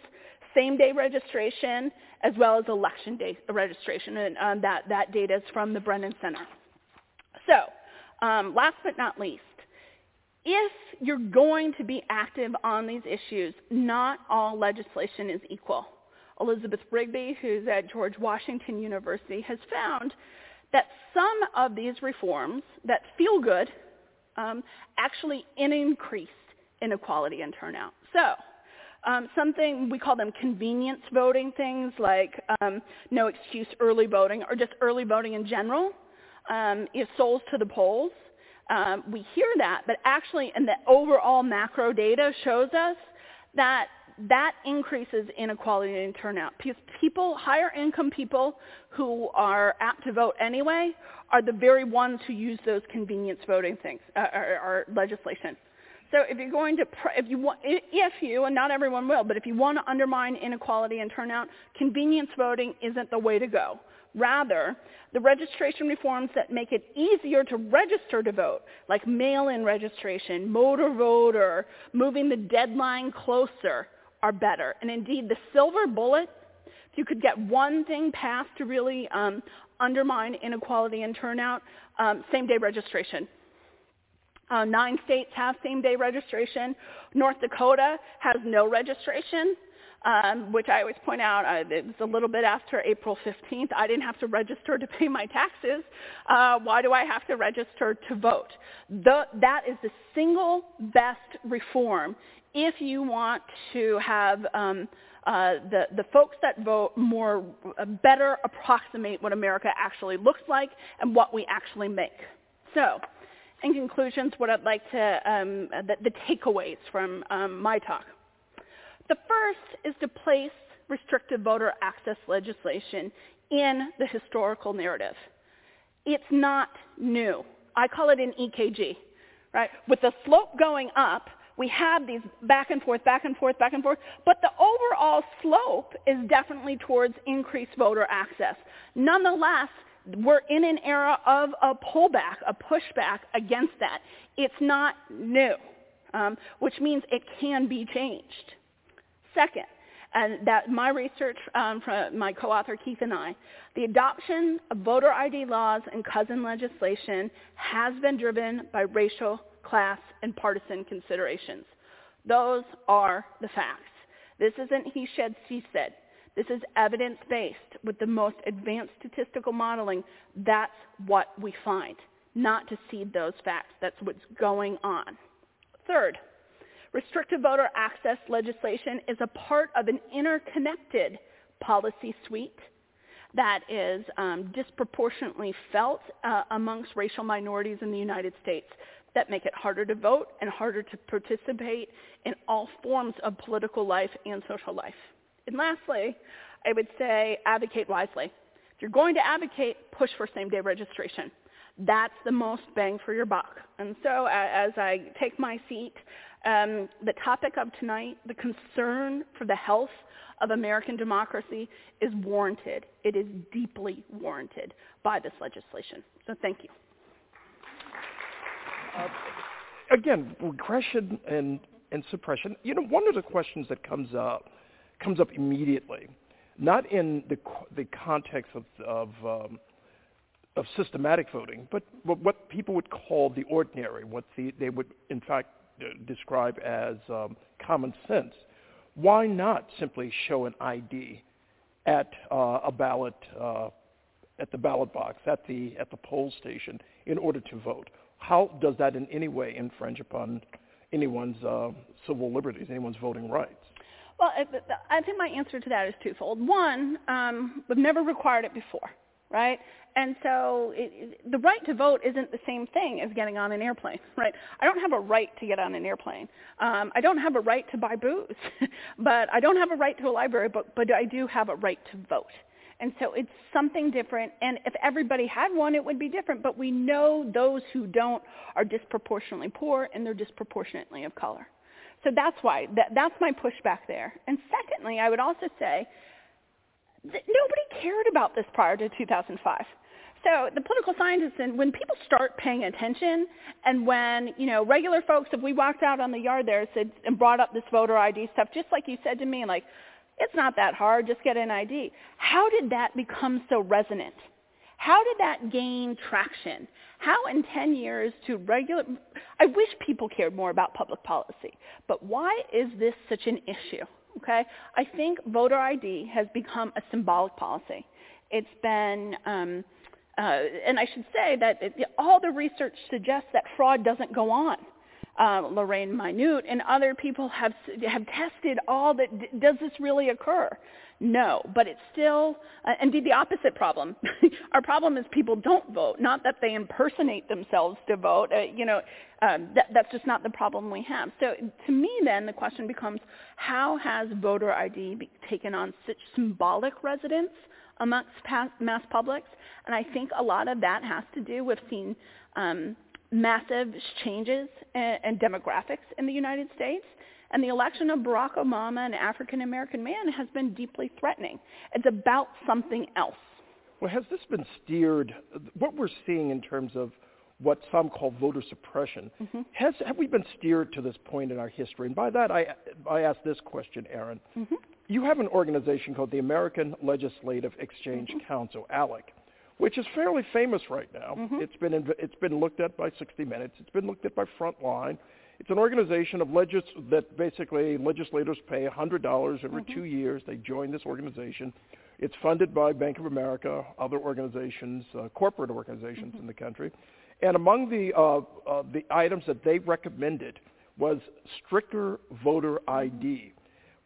same-day registration, as well as election day registration. And um, that, that data is from the Brennan Center. So um, last but not least, if you're going to be active on these issues, not all legislation is equal. Elizabeth Rigby, who's at George Washington University, has found that some of these reforms that feel good um, actually increase inequality and turnout. So Um, something we call them convenience voting things like um, no excuse early voting or just early voting in general um, is souls to the polls. Um, we hear that, but actually in the overall macro data shows us that that increases inequality in turnout because people, higher income people who are apt to vote anyway, are the very ones who use those convenience voting things uh, or, or legislation. So if you're going to, if you want, if you, and not everyone will, but if you want to undermine inequality and turnout, convenience voting isn't the way to go. Rather, the registration reforms that make it easier to register to vote, like mail-in registration, motor voter, moving the deadline closer, are better. And indeed, the silver bullet, if you could get one thing passed to really um, undermine inequality and turnout, um, same-day registration. Uh, nine states have same-day registration. North Dakota has no registration, um, which I always point out. Uh, it was a little bit after April 15th. I didn't have to register to pay my taxes. Uh, why do I have to register to vote? The, that is the single best reform if you want to have um, uh, the, the folks that vote more uh, better approximate what America actually looks like and what we actually make. So in conclusions, what I'd like to, um, the, the, takeaways from um, my talk. The first is to place restrictive voter access legislation in the historical narrative. It's not new. I call it an EKG, right? With the slope going up, we have these back and forth, back and forth, back and forth, but the overall slope is definitely towards increased voter access. Nonetheless, we're in an era of a pullback, a pushback against that. It's not new, um, which means it can be changed. Second, and that my research um, from my co-author Keith and I, the adoption of voter ID laws and cousin legislation has been driven by racial, class, and partisan considerations. Those are the facts. This isn't he said, she said. This is evidence-based with the most advanced statistical modeling. That's what we find, not to cede those facts. That's what's going on. Third, restrictive voter access legislation is a part of an interconnected policy suite that is um, disproportionately felt uh, amongst racial minorities in the United States that make it harder to vote and harder to participate in all forms of political life and social life. And lastly, I would say advocate wisely. If you're going to advocate, push for same-day registration. That's the most bang for your buck. And so as I take my seat, um, the topic of tonight, the concern for the health of American democracy is warranted. It is deeply warranted by this legislation. So thank you. Uh, again, regression and, and suppression, you know, one of the questions that comes up comes up immediately, not in the the context of of, um, of systematic voting, but what people would call the ordinary, what the, they would in fact uh, describe as um, common sense. Why not simply show an ID at uh, a ballot uh, at the ballot box at the at the poll station in order to vote? How does that in any way infringe upon anyone's uh, civil liberties, anyone's voting rights? Well, I think my answer to that is twofold. One, um, we've never required it before, right? And so it, the right to vote isn't the same thing as getting on an airplane, right? I don't have a right to get on an airplane. Um, I don't have a right to buy booze, but I don't have a right to a library, book, but I do have a right to vote. And so it's something different. And if everybody had one, it would be different. But we know those who don't are disproportionately poor and they're disproportionately of color. So that's why, that, that's my pushback there. And secondly, I would also say that nobody cared about this prior to 2005. So the political scientists, and when people start paying attention, and when you know regular folks, if we walked out on the yard there said, and brought up this voter ID stuff, just like you said to me, like it's not that hard, just get an ID. How did that become so resonant? How did that gain traction? How in 10 years to regular, I wish people cared more about public policy, but why is this such an issue? Okay, I think voter ID has become a symbolic policy. It's been, um, uh, and I should say that it, all the research suggests that fraud doesn't go on. Uh, Lorraine Minnite, and other people have have tested all that. Does this really occur? No, but it's still uh, indeed the opposite problem. Our problem is people don't vote, not that they impersonate themselves to vote. Uh, you know, um, that, that's just not the problem we have. So to me, then the question becomes, how has voter ID taken on such symbolic resonance amongst mass publics? And I think a lot of that has to do with seeing um, massive changes in, in demographics in the United States and the election of Barack Obama, an African American man, has been deeply threatening. It's about something else. Well, has this been steered? What we're seeing in terms of what some call voter suppression, mm-hmm. has have we been steered to this point in our history? And by that, I I ask this question, Erin. Mm-hmm. You have an organization called the American Legislative Exchange mm-hmm. Council, ALEC, which is fairly famous right now. Mm-hmm. It's been it's been looked at by 60 Minutes. It's been looked at by Frontline. It's an organization of legis- that basically legislators pay $100 every mm-hmm. two years. They join this organization. It's funded by Bank of America, other organizations, uh, corporate organizations mm-hmm. in the country. And among the, uh, uh, the items that they recommended was stricter voter ID.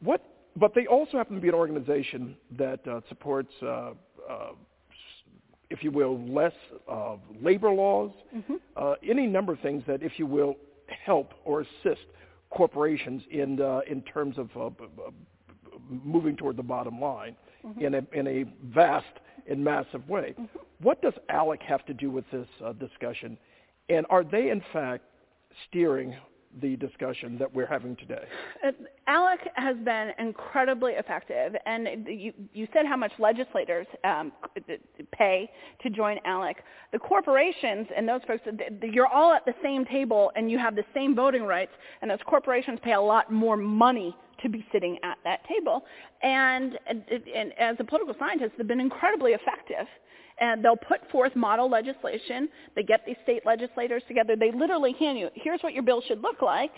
What, but they also happen to be an organization that uh, supports, uh, uh, if you will, less uh, labor laws, mm-hmm. any number of things that, if you will, help or assist corporations in uh, in terms of uh, moving toward the bottom line mm-hmm. in a in a vast and massive way. Mm-hmm. What does ALEC have to do with this uh, discussion, and are they in fact steering the discussion that we're having today? Uh, ALEC has been incredibly effective, and you, you said how much legislators um, pay to join ALEC. The corporations and those folks, you're all at the same table and you have the same voting rights, and those corporations pay a lot more money to be sitting at that table. And, and, and as a political scientist, they've been incredibly effective and they'll put forth model legislation. They get these state legislators together. They literally hand you, here's what your bill should look like,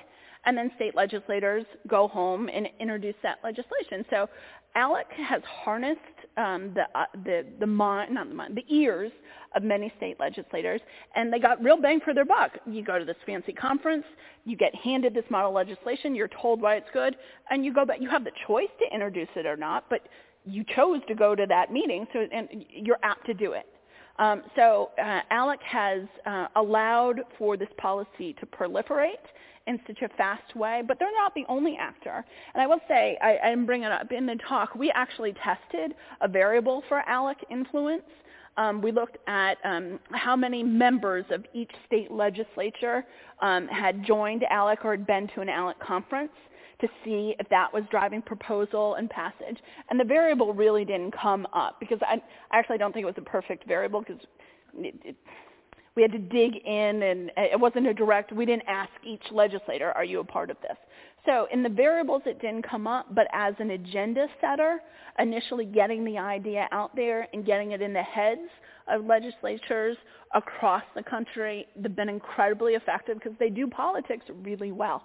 and then state legislators go home and introduce that legislation. So ALEC has harnessed um, the, uh, the, the mind, not the mind, the ears of many state legislators, and they got real bang for their buck. You go to this fancy conference, you get handed this model legislation, you're told why it's good, and you go back. You have the choice to introduce it or not, but you chose to go to that meeting, so and you're apt to do it. Um, so uh, ALEC has uh, allowed for this policy to proliferate in such a fast way, but they're not the only actor. And I will say, I, I bring it up in the talk, we actually tested a variable for ALEC influence. Um, we looked at um, how many members of each state legislature um, had joined ALEC or had been to an ALEC conference to see if that was driving proposal and passage. And the variable really didn't come up because I, I actually don't think it was a perfect variable because it, it, we had to dig in and it wasn't a direct, we didn't ask each legislator, are you a part of this? So in the variables it didn't come up, but as an agenda setter, initially getting the idea out there and getting it in the heads of legislatures across the country, they've been incredibly effective because they do politics really well.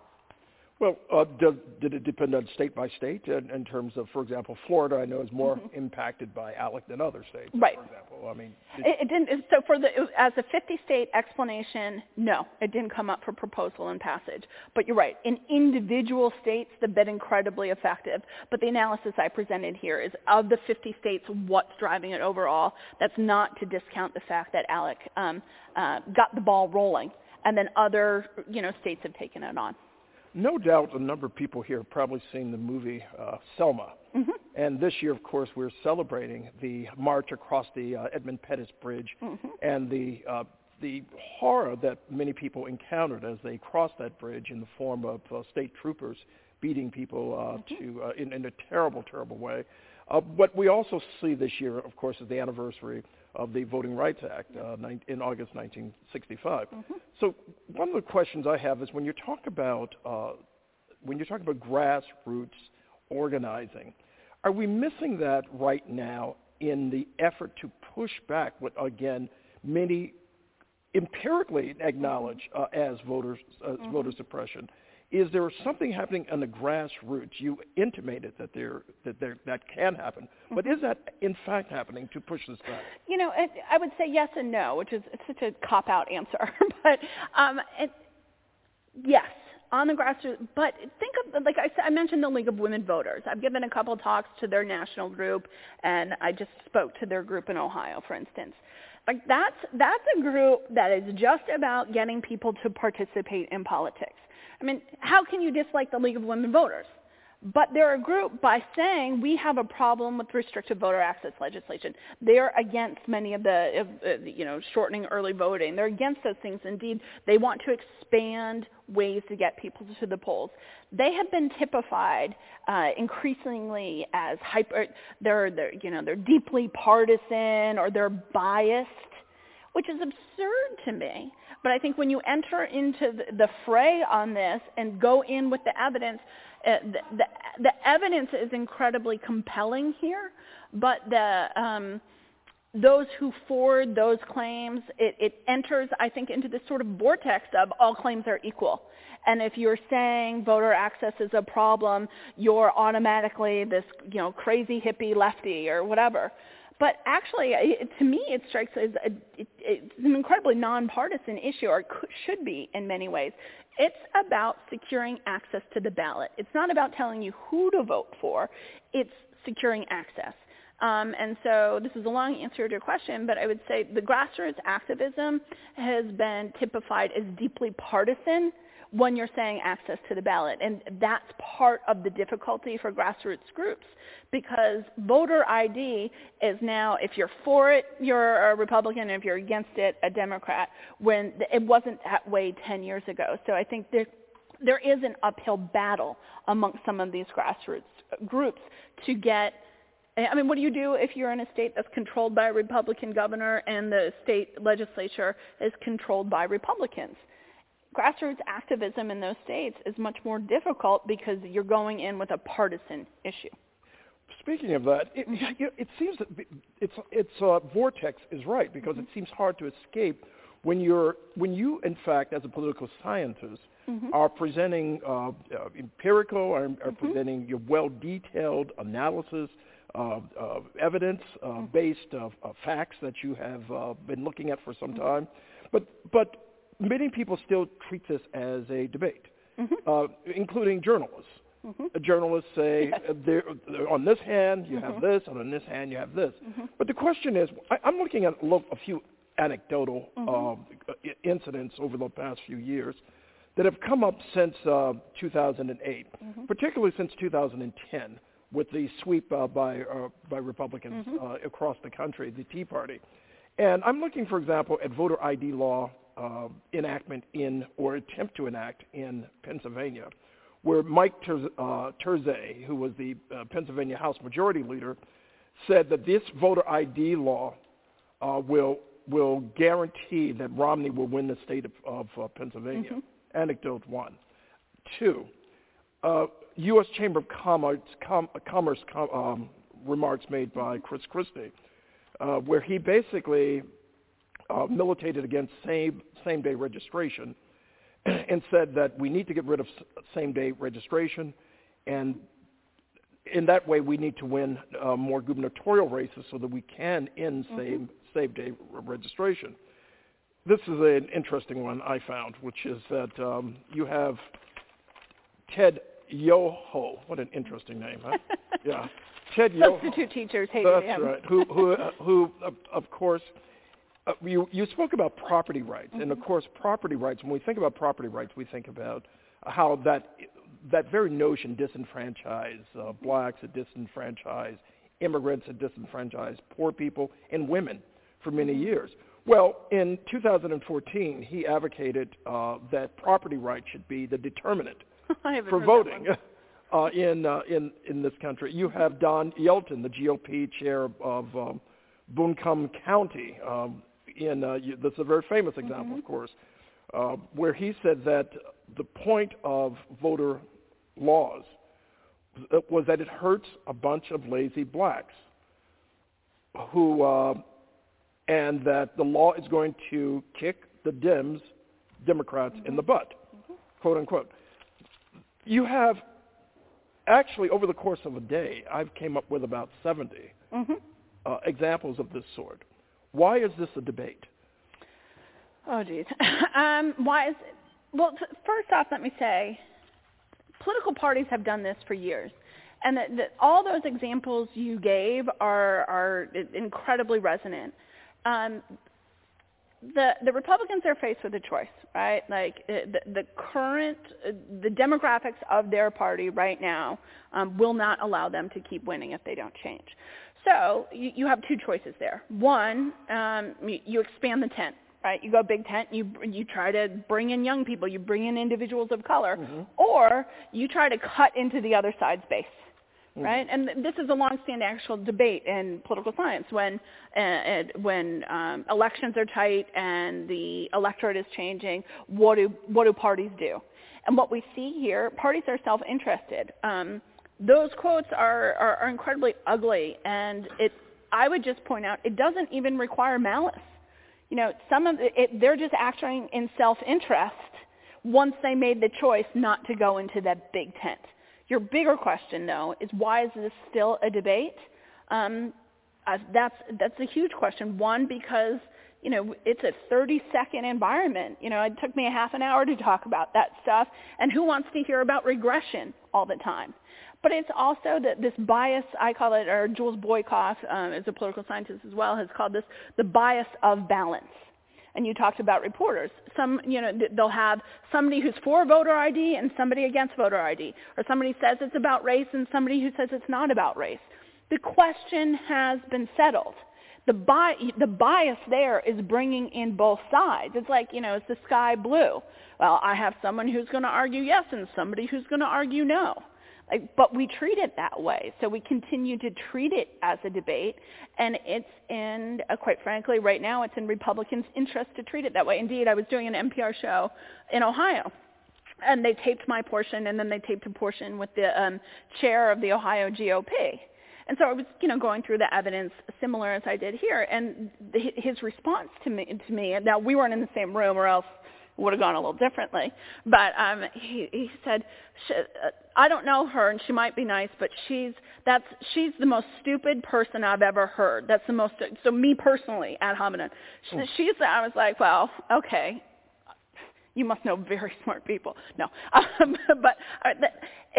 Well, uh, does, did it depend on state by state in, in, terms of, for example, Florida? I know is more mm-hmm. impacted by ALEC than other states. Right. For example, I mean, did, it, it, didn't. So for the as a 50-state explanation, no, it didn't come up for proposal and passage. But you're right. In individual states, they've been incredibly effective. But the analysis I presented here is of the 50 states, what's driving it overall. That's not to discount the fact that ALEC um, uh, got the ball rolling, and then other you know states have taken it on no doubt a number of people here have probably seen the movie uh, Selma. Mm-hmm. And this year, of course, we're celebrating the march across the uh, Edmund Pettus Bridge mm-hmm. and the uh, the horror that many people encountered as they crossed that bridge in the form of uh, state troopers beating people uh, mm-hmm. to uh, in, in a terrible, terrible way. Uh, what we also see this year, of course, is the anniversary of the Voting Rights Act uh, in August 1965. Mm-hmm. So one of the questions I have is when you talk about uh, when you talk about grassroots organizing, are we missing that right now in the effort to push back what again many empirically acknowledge uh, as voters uh, mm-hmm. voter suppression? Is there something happening on the grassroots? You intimated that there that there that can happen, but is that in fact happening to push this back? You know, it, I would say yes and no, which is it's such a cop out answer. but um, it, yes, on the grassroots. But think of like I, I mentioned the League of Women Voters. I've given a couple talks to their national group, and I just spoke to their group in Ohio, for instance. Like that's that's a group that is just about getting people to participate in politics. I mean, how can you dislike the League of Women Voters? But they're a group by saying we have a problem with restrictive voter access legislation. They're against many of the, uh, you know, shortening early voting. They're against those things. Indeed, they want to expand ways to get people to the polls. They have been typified uh, increasingly as hyper. They're, they're, you know, they're deeply partisan or they're biased, which is absurd to me. But I think when you enter into the, the fray on this and go in with the evidence, uh, the, the, the evidence is incredibly compelling here, but the um, those who forward those claims, it, it enters, I think, into this sort of vortex of all claims are equal. And if you're saying voter access is a problem, you're automatically this, you know, crazy hippie lefty or whatever. But actually, to me, it strikes as a, it, it's an incredibly nonpartisan issue, or should be in many ways. It's about securing access to the ballot. It's not about telling you who to vote for. It's securing access. Um, and so this is a long answer to your question, but I would say the grassroots activism has been typified as deeply partisan when you're saying access to the ballot. And that's part of the difficulty for grassroots groups because voter ID is now, if you're for it, you're a Republican, and if you're against it, a Democrat, when it wasn't that way 10 years ago. So I think there, there is an uphill battle amongst some of these grassroots groups to get I mean, what do you do if you're in a state that's controlled by a Republican governor and the state legislature is controlled by Republicans? Grassroots activism in those states is much more difficult because you're going in with a partisan issue. Speaking of that, it, it seems that it's it's uh, vortex is right because mm-hmm. it seems hard to escape when you're when you in fact as a political scientist mm-hmm. are presenting uh, uh, empirical or are mm-hmm. presenting your well detailed analysis of evidence uh, mm-hmm. based of, of, facts that you have uh, been looking at for some mm-hmm. time, but but many people still treat this as a debate, mm-hmm. uh, including journalists. Mm-hmm. Journalists say, yes. uh, they're, they're on this hand you mm-hmm. have this, and on this hand you have this. Mm-hmm. But the question is, I, am looking at a, a few anecdotal mm-hmm. uh, incidents over the past few years that have come up since uh, 2008, mm-hmm. particularly since 2010 with the sweep uh, by uh, by Republicans mm-hmm. uh, across the country, the Tea Party. And I'm looking, for example, at voter ID law uh, enactment in or attempt to enact in Pennsylvania, where Mike uh, Turzai, who was the uh, Pennsylvania House Majority Leader, said that this voter ID law uh, will will guarantee that Romney will win the state of, of uh, Pennsylvania. Mm-hmm. Anecdote one. Two, uh, U.S. Chamber of Commerce, Com- Commerce com- um, remarks made by Chris Christie, uh, where he basically uh, militated against same same day registration and said that we need to get rid of same day registration and in that way we need to win uh, more gubernatorial races so that we can end mm-hmm. same same day registration. This is an interesting one I found, which is that um, you have Ted Yoho. What an interesting name, huh? yeah, Ted Yoho. Substitute teachers hate That's him. right. Who, who, who, of course, uh, you, you spoke about property rights, mm-hmm. and of mm-hmm. course, property rights. When we think about property rights, we think about how that that very notion disenfranchise uh, blacks, it disenfranchise immigrants, it disenfranchise poor people and women for many mm-hmm. years. Well, in 2014, he advocated uh, that property rights should be the determinant for voting uh, in uh, in in this country. You have Don Yelton, the GOP chair of um, Buncombe County, um, in uh, that's a very famous example, mm-hmm. of course, uh, where he said that the point of voter laws was that it hurts a bunch of lazy blacks who uh, and that the law is going to kick the Dems, Democrats, mm-hmm. in the butt, mm-hmm. quote unquote. You have actually over the course of a day, I've came up with about 70 mm-hmm. uh, examples of this sort. Why is this a debate? Oh, geez. um, why is well, first off, let me say, political parties have done this for years. And that, that all those examples you gave are, are incredibly resonant. Um, the the Republicans are faced with a choice, right? Like uh, the, the current uh, the demographics of their party right now um, will not allow them to keep winning if they don't change. So you, you have two choices there. One, um, you, you expand the tent, right? You go big tent, you you try to bring in young people, you bring in individuals of color, mm-hmm. or you try to cut into the other side's base Mm-hmm. right? And this is a long-standing actual debate in political science when uh, when um, elections are tight and the electorate is changing. What do what do parties do? And what we see here, parties are self-interested. Um, those quotes are, are, are incredibly ugly, and it. I would just point out it doesn't even require malice. You know, some of it, they're just acting in self-interest once they made the choice not to go into that big tent. Your bigger question, though, is why is this still a debate? Um, uh, that's that's a huge question. One, because you know it's a 30 second environment. You know, it took me a half an hour to talk about that stuff, and who wants to hear about regression all the time? But it's also that this bias, I call it, or Jules Boykoff, um, is a political scientist as well, has called this the bias of balance and you talked about reporters. Some, you know, they'll have somebody who's for voter ID and somebody against voter ID, or somebody says it's about race and somebody who says it's not about race. The question has been settled. The, bi- the bias there is bringing in both sides. It's like, you know, is the sky blue? Well, I have someone who's going to argue yes and somebody who's going to argue no. Like, but we treat it that way. So we continue to treat it as a debate, and it's in, uh, quite frankly, right now, it's in Republicans' interest to treat it that way. Indeed, I was doing an NPR show in Ohio, and they taped my portion, and then they taped a portion with the um, chair of the Ohio GOP. And so I was, you know, going through the evidence similar as I did here, and the, his response to me, to me, now we weren't in the same room, or else would have gone a little differently. But um, he, he said, uh, I don't know her, and she might be nice, but she's that's she's the most stupid person I've ever heard. That's the most. So me personally, ad hominem. She, oh. she's. I was like, well, okay. You must know very smart people. No, um, but uh, the,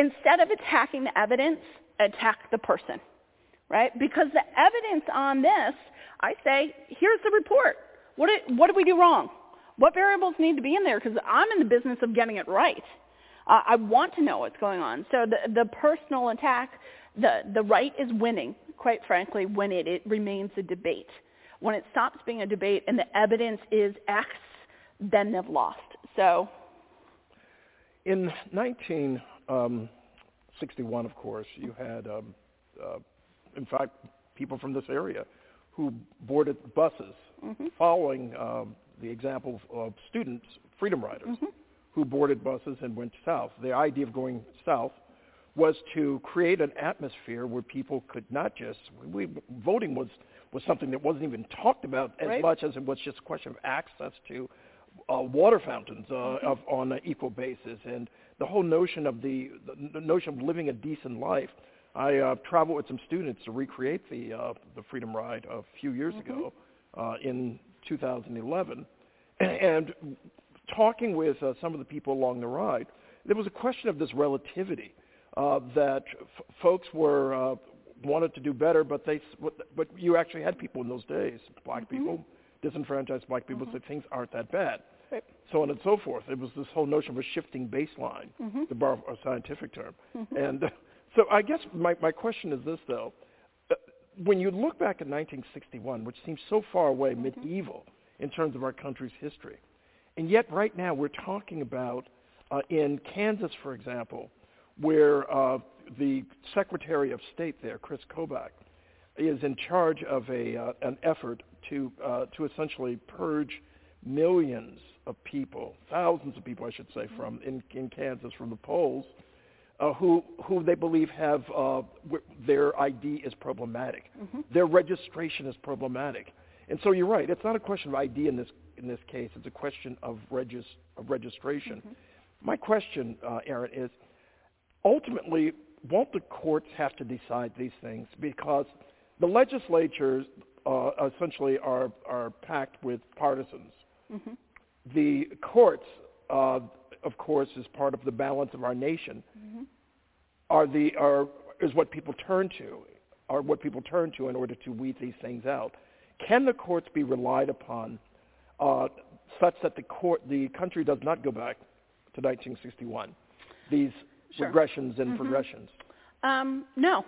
instead of attacking the evidence, attack the person, right? Because the evidence on this, I say, here's the report. What did, what did we do wrong? What variables need to be in there? Because I'm in the business of getting it right. Uh, I want to know what's going on. So the, the personal attack, the, the right is winning, quite frankly, when it, it remains a debate. When it stops being a debate and the evidence is X, then they've lost. So in 1961, um, of course, you had, um, uh, in fact, people from this area who boarded buses mm-hmm. following um, the example of students, freedom riders, mm-hmm. who boarded buses and went south. The idea of going south was to create an atmosphere where people could not just we, voting was was something that wasn't even talked about as right. much as it was just a question of access to uh, water fountains uh, mm-hmm. of, on an equal basis, and the whole notion of the, the notion of living a decent life. I uh, traveled with some students to recreate the uh, the Freedom Ride a few years mm-hmm. ago uh, in 2011, and talking with uh, some of the people along the ride, there was a question of this relativity uh, that f- folks were uh, wanted to do better, but they but you actually had people in those days, black mm-hmm. people, disenfranchised black people, mm-hmm. said things aren't that bad. Right. So on and so forth. It was this whole notion of a shifting baseline, mm-hmm. to borrow a scientific term. Mm-hmm. And uh, so I guess my, my question is this, though. When you look back at 1961, which seems so far away, mm-hmm. medieval, in terms of our country's history. And yet right now we're talking about uh, in Kansas, for example, where uh, the Secretary of State there, Chris Kobach, is in charge of a, uh, an effort to, uh, to essentially purge millions of people, thousands of people, I should say, from in, in Kansas from the polls, uh, who who they believe have uh, their ID is problematic, mm-hmm. their registration is problematic, and so you're right. It's not a question of ID in this in this case. It's a question of, regis, of registration. Mm-hmm. My question, uh, Erin, is ultimately won't the courts have to decide these things because the legislatures uh, essentially are are packed with partisans. Mm-hmm. The courts uh, of course, is part of the balance of our nation, mm-hmm. are the are is what people turn to, are what people turn to in order to weed these things out. Can the courts be relied upon uh, such that the court the country does not go back to 1961? These sure. regressions and mm-hmm. progressions. Um, no,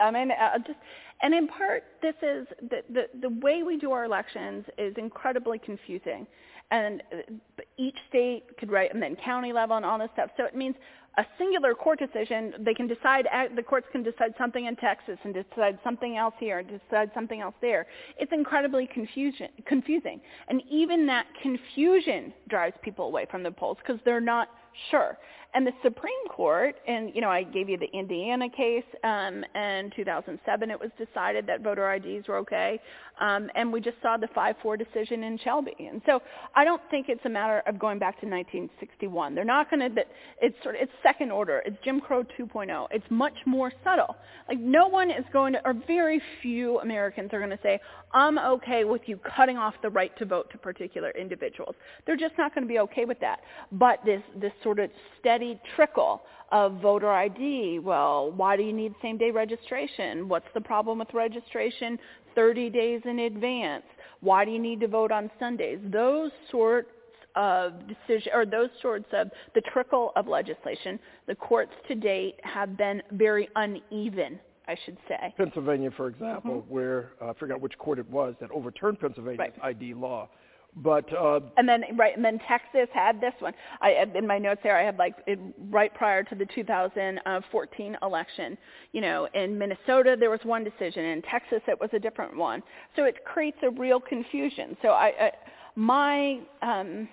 I mean, uh, just, and in part, this is the, the the way we do our elections is incredibly confusing, and uh, each state could write, and then county level and all this stuff. So it means a singular court decision. They can decide. The courts can decide something in Texas and decide something else here and decide something else there. It's incredibly confusion, confusing, and even that confusion drives people away from the polls because they're not sure. And the Supreme Court, and you know, I gave you the Indiana case, um, in 2007 it was decided that voter IDs were okay, um, and we just saw the 5-4 decision in Shelby. And so I don't think it's a matter of going back to 1961. They're not going to. It's sort of it's second order. It's Jim Crow 2.0. It's much more subtle. Like no one is going to, or very few Americans are going to say, I'm okay with you cutting off the right to vote to particular individuals. They're just not going to be okay with that. But this this sort of steady trickle of voter ID. Well, why do you need same-day registration? What's the problem with registration 30 days in advance? Why do you need to vote on Sundays? Those sorts of decision or those sorts of the trickle of legislation, the courts to date have been very uneven. I should say. Pennsylvania, for example, mm-hmm. where uh, I forgot which court it was that overturned Pennsylvania's right. ID law but uh, and then right, and then Texas had this one. I in my notes there, I had like it, right prior to the 2014 election. You know, in Minnesota there was one decision, in Texas it was a different one. So it creates a real confusion. So I, I my um,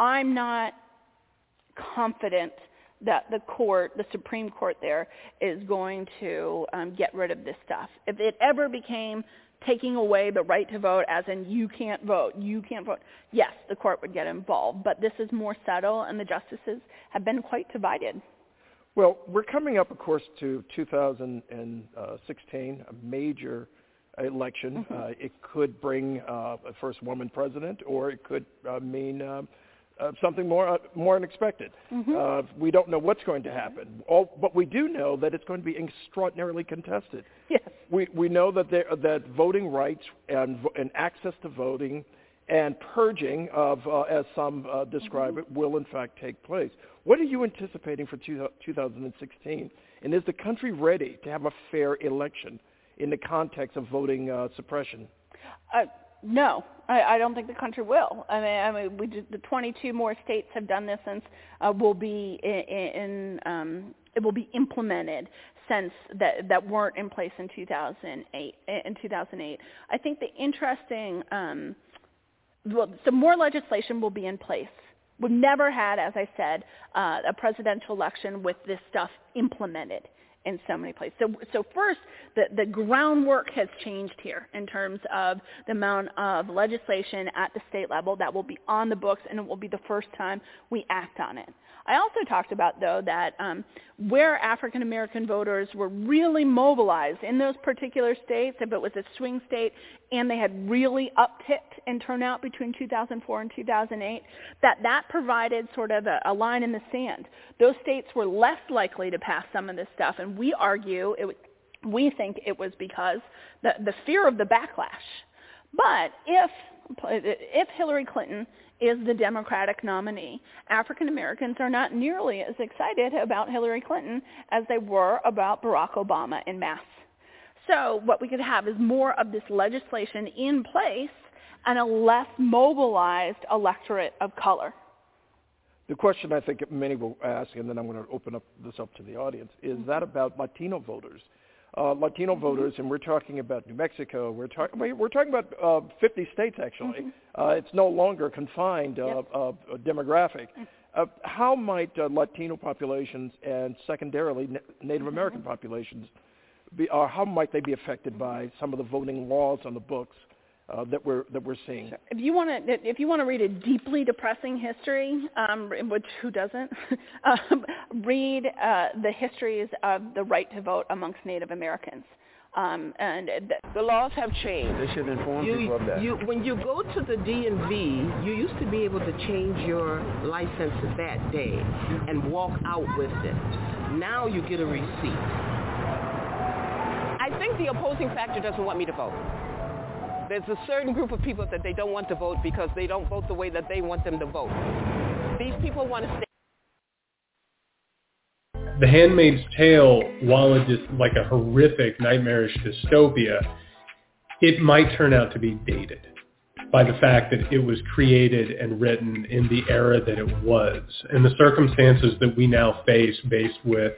I'm not confident that the court, the Supreme Court there, is going to um, get rid of this stuff. If it ever became taking away the right to vote as in you can't vote, you can't vote, yes, the court would get involved. But this is more subtle, and the justices have been quite divided. Well, we're coming up, of course, to 2016, a major election. Mm-hmm. Uh, it could bring uh, a first woman president, or it could uh, mean uh, something more uh, more unexpected. Mm-hmm. Uh, we don't know what's going to happen, All, but we do know that it's going to be extraordinarily contested. Yes. We we know that there, that voting rights and and access to voting and purging of, uh, as some uh, describe mm-hmm. it, will in fact take place. What are you anticipating for two, 2016? And is the country ready to have a fair election in the context of voting uh, suppression? Uh, no, I, I don't think the country will. I mean, I mean, we just, the 22 more states have done this since uh, will be in, in um, it will be implemented since that that weren't in place in 2008. In 2008, I think the interesting, um, well, some more legislation will be in place. We've never had, as I said, uh, a presidential election with this stuff implemented in so many places. So, so first, the, the groundwork has changed here in terms of the amount of legislation at the state level that will be on the books, and it will be the first time we act on it. I also talked about, though, that um, where African American voters were really mobilized in those particular states, if it was a swing state and they had really upticked in turnout between 2004 and 2008, that that provided sort of a, a line in the sand. Those states were less likely to pass some of this stuff, and we argue it we think it was because the, the fear of the backlash. But if if Hillary Clinton is the Democratic nominee. African Americans are not nearly as excited about Hillary Clinton as they were about Barack Obama in mass. So what we could have is more of this legislation in place and a less mobilized electorate of color. The question I think many will ask, and then I'm going to open up this up to the audience, is that about Latino voters? Uh, Latino mm-hmm. voters, and we're talking about New Mexico. We're talking we're talking about uh, 50 states actually. Mm-hmm. Uh, it's no longer confined uh, yep. uh, demographic. Mm. Uh, how might uh, Latino populations and secondarily Native mm-hmm. American populations be, or how might they be affected by some of the voting laws on the books uh, that we're that we're seeing. If you want to, if you want to read a deeply depressing history, um, which who doesn't, um, read uh, the histories of the right to vote amongst Native Americans. Um, and th- the laws have changed. They should inform you, people of that. You, when you go to the DMV, you used to be able to change your license that day and walk out with it. Now you get a receipt. I think the opposing factor doesn't want me to vote. There's a certain group of people that they don't want to vote because they don't vote the way that they want them to vote. These people want to stay. The Handmaid's Tale, while it is like a horrific, nightmarish dystopia, it might turn out to be dated by the fact that it was created and written in the era that it was and the circumstances that we now face based with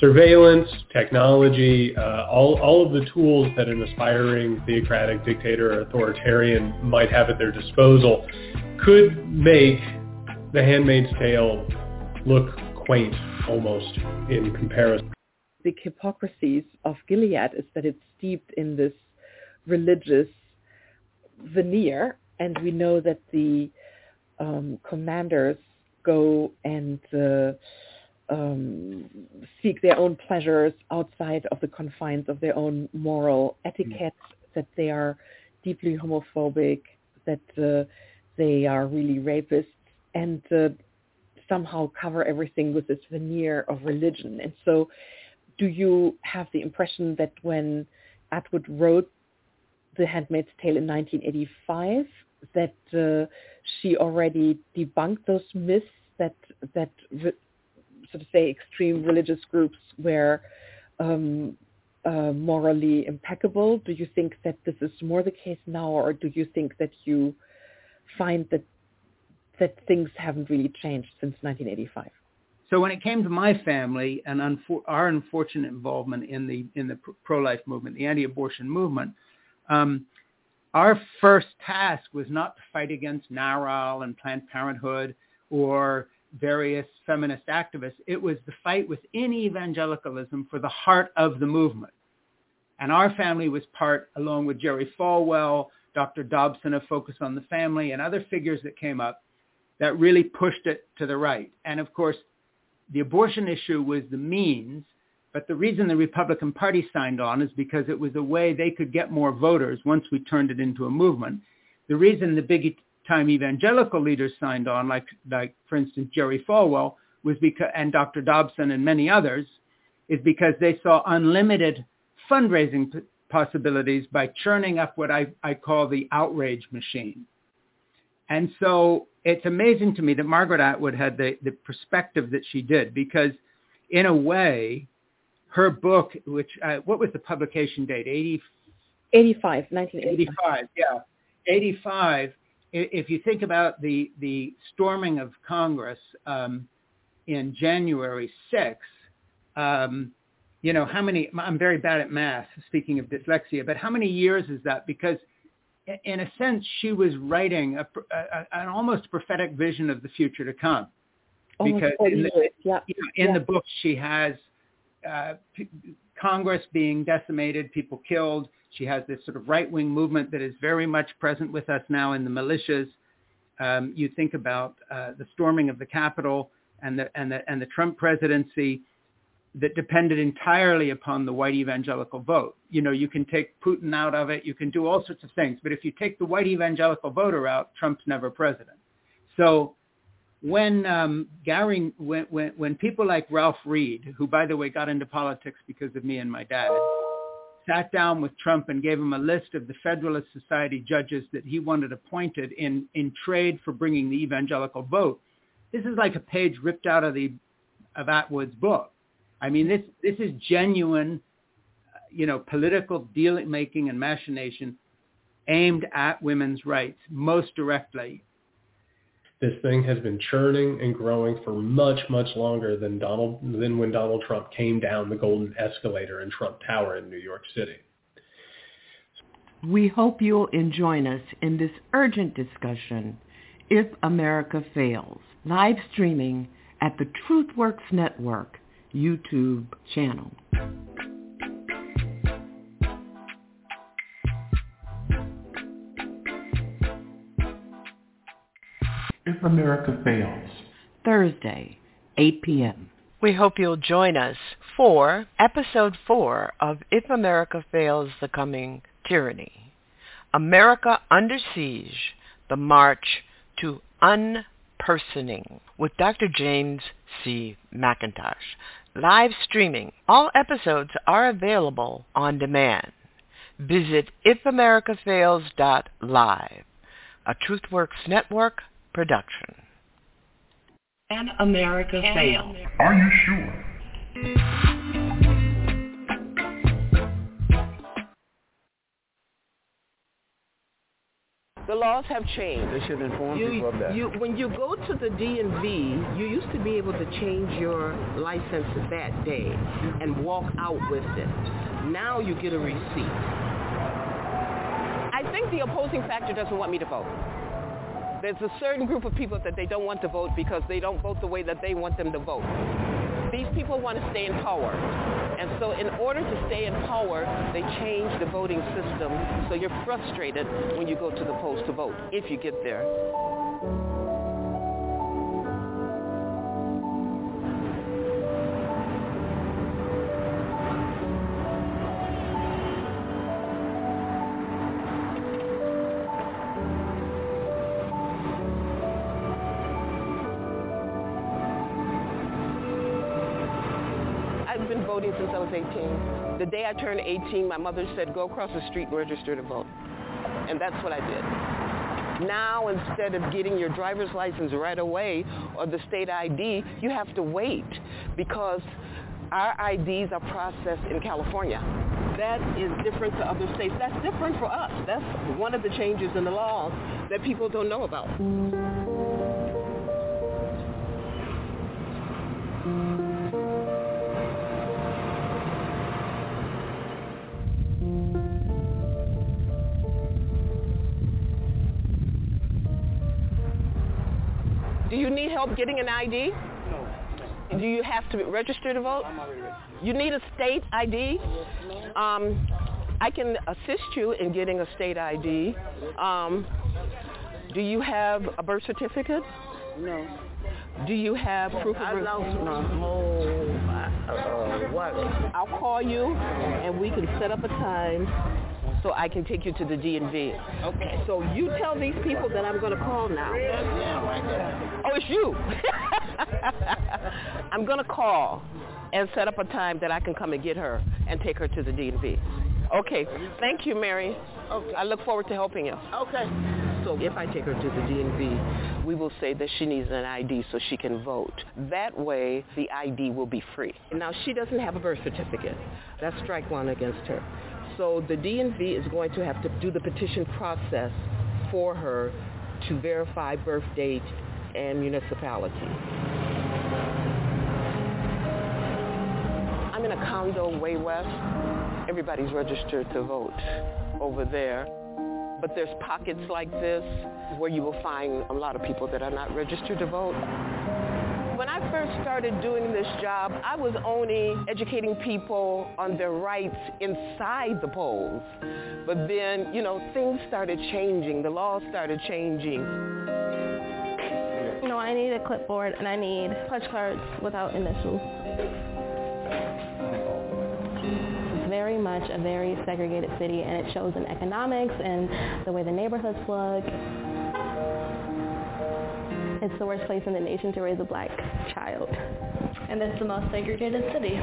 surveillance, technology, uh, all, all of the tools that an aspiring theocratic dictator or authoritarian might have at their disposal could make The Handmaid's Tale look quaint almost in comparison. The hypocrisies of Gilead is that it's steeped in this religious veneer, and we know that the um, commanders go and uh, um, seek their own pleasures outside of the confines of their own moral etiquette, mm. that they are deeply homophobic, that uh, they are really rapists, and uh, somehow cover everything with this veneer of religion. And so do you have the impression that when Atwood wrote The Handmaid's Tale in 1985, that uh, she already debunked those myths that that so to say extreme religious groups were um, uh, morally impeccable? Do you think that this is more the case now, or do you think that you find that that things haven't really changed since 1985? So when it came to my family and unfor- our unfortunate involvement in the in the pro-life movement, the anti-abortion movement, um, our first task was not to fight against NARAL and Planned Parenthood or various feminist activists. It was the fight within evangelicalism for the heart of the movement. And our family was part, along with Jerry Falwell, Dr. Dobson of Focus on the Family, and other figures that came up, that really pushed it to the right. And of course, the abortion issue was the means, but the reason the Republican Party signed on is because it was a way they could get more voters once we turned it into a movement. The reason the big time evangelical leaders signed on, like, like for instance, Jerry Falwell, was because, and Dr. Dobson and many others, is because they saw unlimited fundraising p- possibilities by churning up what I, I call the outrage machine. And so it's amazing to me that Margaret Atwood had the, the perspective that she did because in a way, her book, which, uh, what was the publication date? 80, 85, 1985. 85, yeah. 85, if you think about the, the storming of Congress um, in January 6th, um, you know, how many, I'm very bad at math, speaking of dyslexia, but how many years is that? Because in a sense, she was writing a, a, an almost prophetic vision of the future to come. Because in, the, yeah. you know, in yeah. the book, she has uh, p- Congress being decimated, people killed. She has this sort of right-wing movement that is very much present with us now in the militias. Um, you think about uh, the storming of the Capitol and the, and, the, and the Trump presidency that depended entirely upon the white evangelical vote. You know, you can take Putin out of it, you can do all sorts of things, but if you take the white evangelical voter out, Trump's never president. So when um, Gary, when, when, when people like Ralph Reed, who by the way got into politics because of me and my dad, sat down with Trump and gave him a list of the Federalist Society judges that he wanted appointed in, in trade for bringing the evangelical vote, this is like a page ripped out of the of Atwood's book. I mean, this this is genuine, uh, you know, political deal making and machination aimed at women's rights most directly. This thing has been churning and growing for much, much longer than Donald than when Donald Trump came down the golden escalator in Trump Tower in New York City. We hope you'll join us in this urgent discussion, If America Fails, live streaming at the TruthWorks Network YouTube channel. If America Fails. Thursday, 8 p.m. We hope you'll join us for episode four of If America Fails the Coming Tyranny. America Under Siege, the March to Unpersoning with Dr. James C. McIntosh. Live streaming. All episodes are available on demand. Visit ifamericafails.live, a TruthWorks Network production. Can America Can fail? Are you sure? The laws have changed. They should inform You, people of that. you, when you go to the DMV, you used to be able to change your license that day and walk out with it. Now you get a receipt. I think the opposing factor doesn't want me to vote. There's a certain group of people that they don't want to vote because they don't vote the way that they want them to vote. These people want to stay in power. And so in order to stay in power, they change the voting system so you're frustrated when you go to the polls to vote, if you get there. Voting since I was 18. The day I turned 18, my mother said, go across the street and register to vote. And that's what I did. Now, instead of getting your driver's license right away or the state ID, you have to wait because our IDs are processed in California. That is different to other states. That's different for us. That's one of the changes in the laws that people don't know about. Do you need help getting an ID? No. Do you have to register to vote? I'm already registered. You need a state ID? Um, I can assist you in getting a state ID. Um, do you have a birth certificate? No. Do you have proof of lost my whole uh, wallet. I'll call you and we can set up a time so I can take you to the DMV. Okay. So you tell these people that I'm going to call now. Oh, it's you. I'm going to call and set up a time that I can come and get her and take her to the DMV. Okay. Thank you, Mary. Okay. I look forward to helping you. Okay. So if I take her to the DMV, we will say that she needs an ID so she can vote. That way, the ID will be free. Now, she doesn't have a birth certificate. That's strike one against her. So the DMV is going to have to do the petition process for her to verify birth date and municipality. I'm in a condo way west. Everybody's registered to vote over there. But there's pockets like this where you will find a lot of people that are not registered to vote. I first started doing this job, I was only educating people on their rights inside the polls. But then, you know, things started changing. The laws started changing. No, I need a clipboard and I need punch cards without initials. It's very much a very segregated city and it shows in economics and the way the neighborhoods look. It's the worst place in the nation to raise a black child. And it's the most segregated city.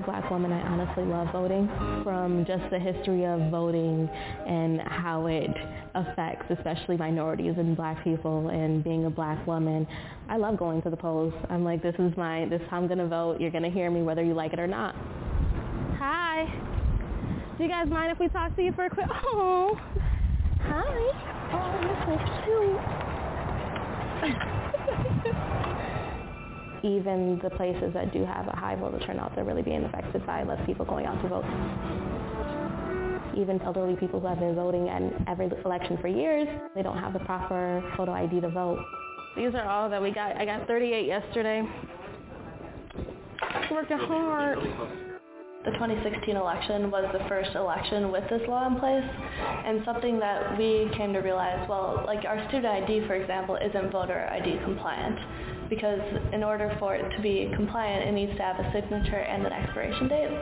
A black woman, I honestly love voting from just the history of voting and how it affects especially minorities and black people and being a black woman. I love going to the polls. I'm like, this is my, this is how I'm going to vote. You're going to hear me whether you like it or not. Hi. Do you guys mind if we talk to you for a quick, oh, hi. Oh, you're so cute. even the places that do have a high voter turnout, they're really being affected by less people going out to vote. Even elderly people who have been voting at every election for years, they don't have the proper photo ID to vote. These are all that we got. I got 38 yesterday. Working hard. The 2016 election was the first election with this law in place, and something that we came to realize, well, like our student ID, for example, isn't voter ID compliant, because in order for it to be compliant, it needs to have a signature and an expiration date,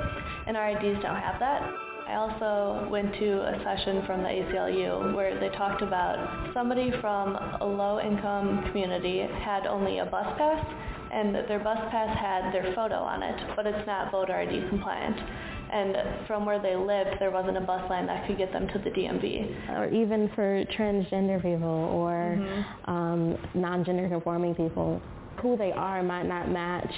and our IDs don't have that. I also went to a session from the ACLU where they talked about somebody from a low-income community had only a bus pass and their bus pass had their photo on it, but it's not voter ID compliant. And from where they lived, there wasn't a bus line that could get them to the DMV. Or even for transgender people or Mhm. um, non-gender conforming people, who they are might not match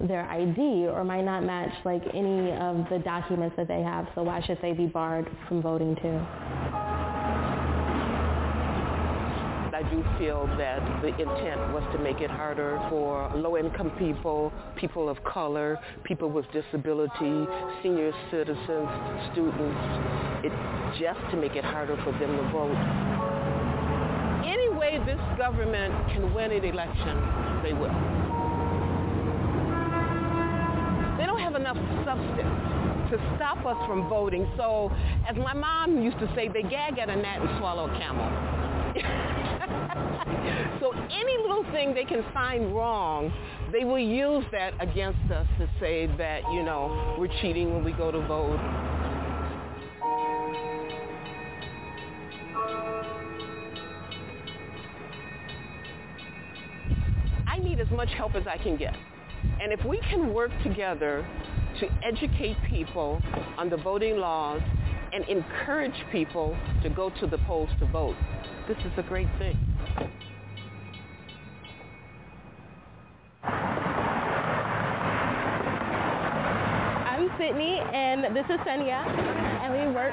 their ID or might not match like any of the documents that they have. So why should they be barred from voting too? I do feel that the intent was to make it harder for low-income people, people of color, people with disability, senior citizens, students, it, just to make it harder for them to vote. Any way this government can win an election, they will. They don't have enough substance to stop us from voting. So, as my mom used to say, they gag at a gnat and swallow a camel. so any little thing they can find wrong, they will use that against us to say that, you know, we're cheating when we go to vote. I need as much help as I can get. And if we can work together to educate people on the voting laws and encourage people to go to the polls to vote, this is a great thing. I'm Sydney, and this is Senya, and we work.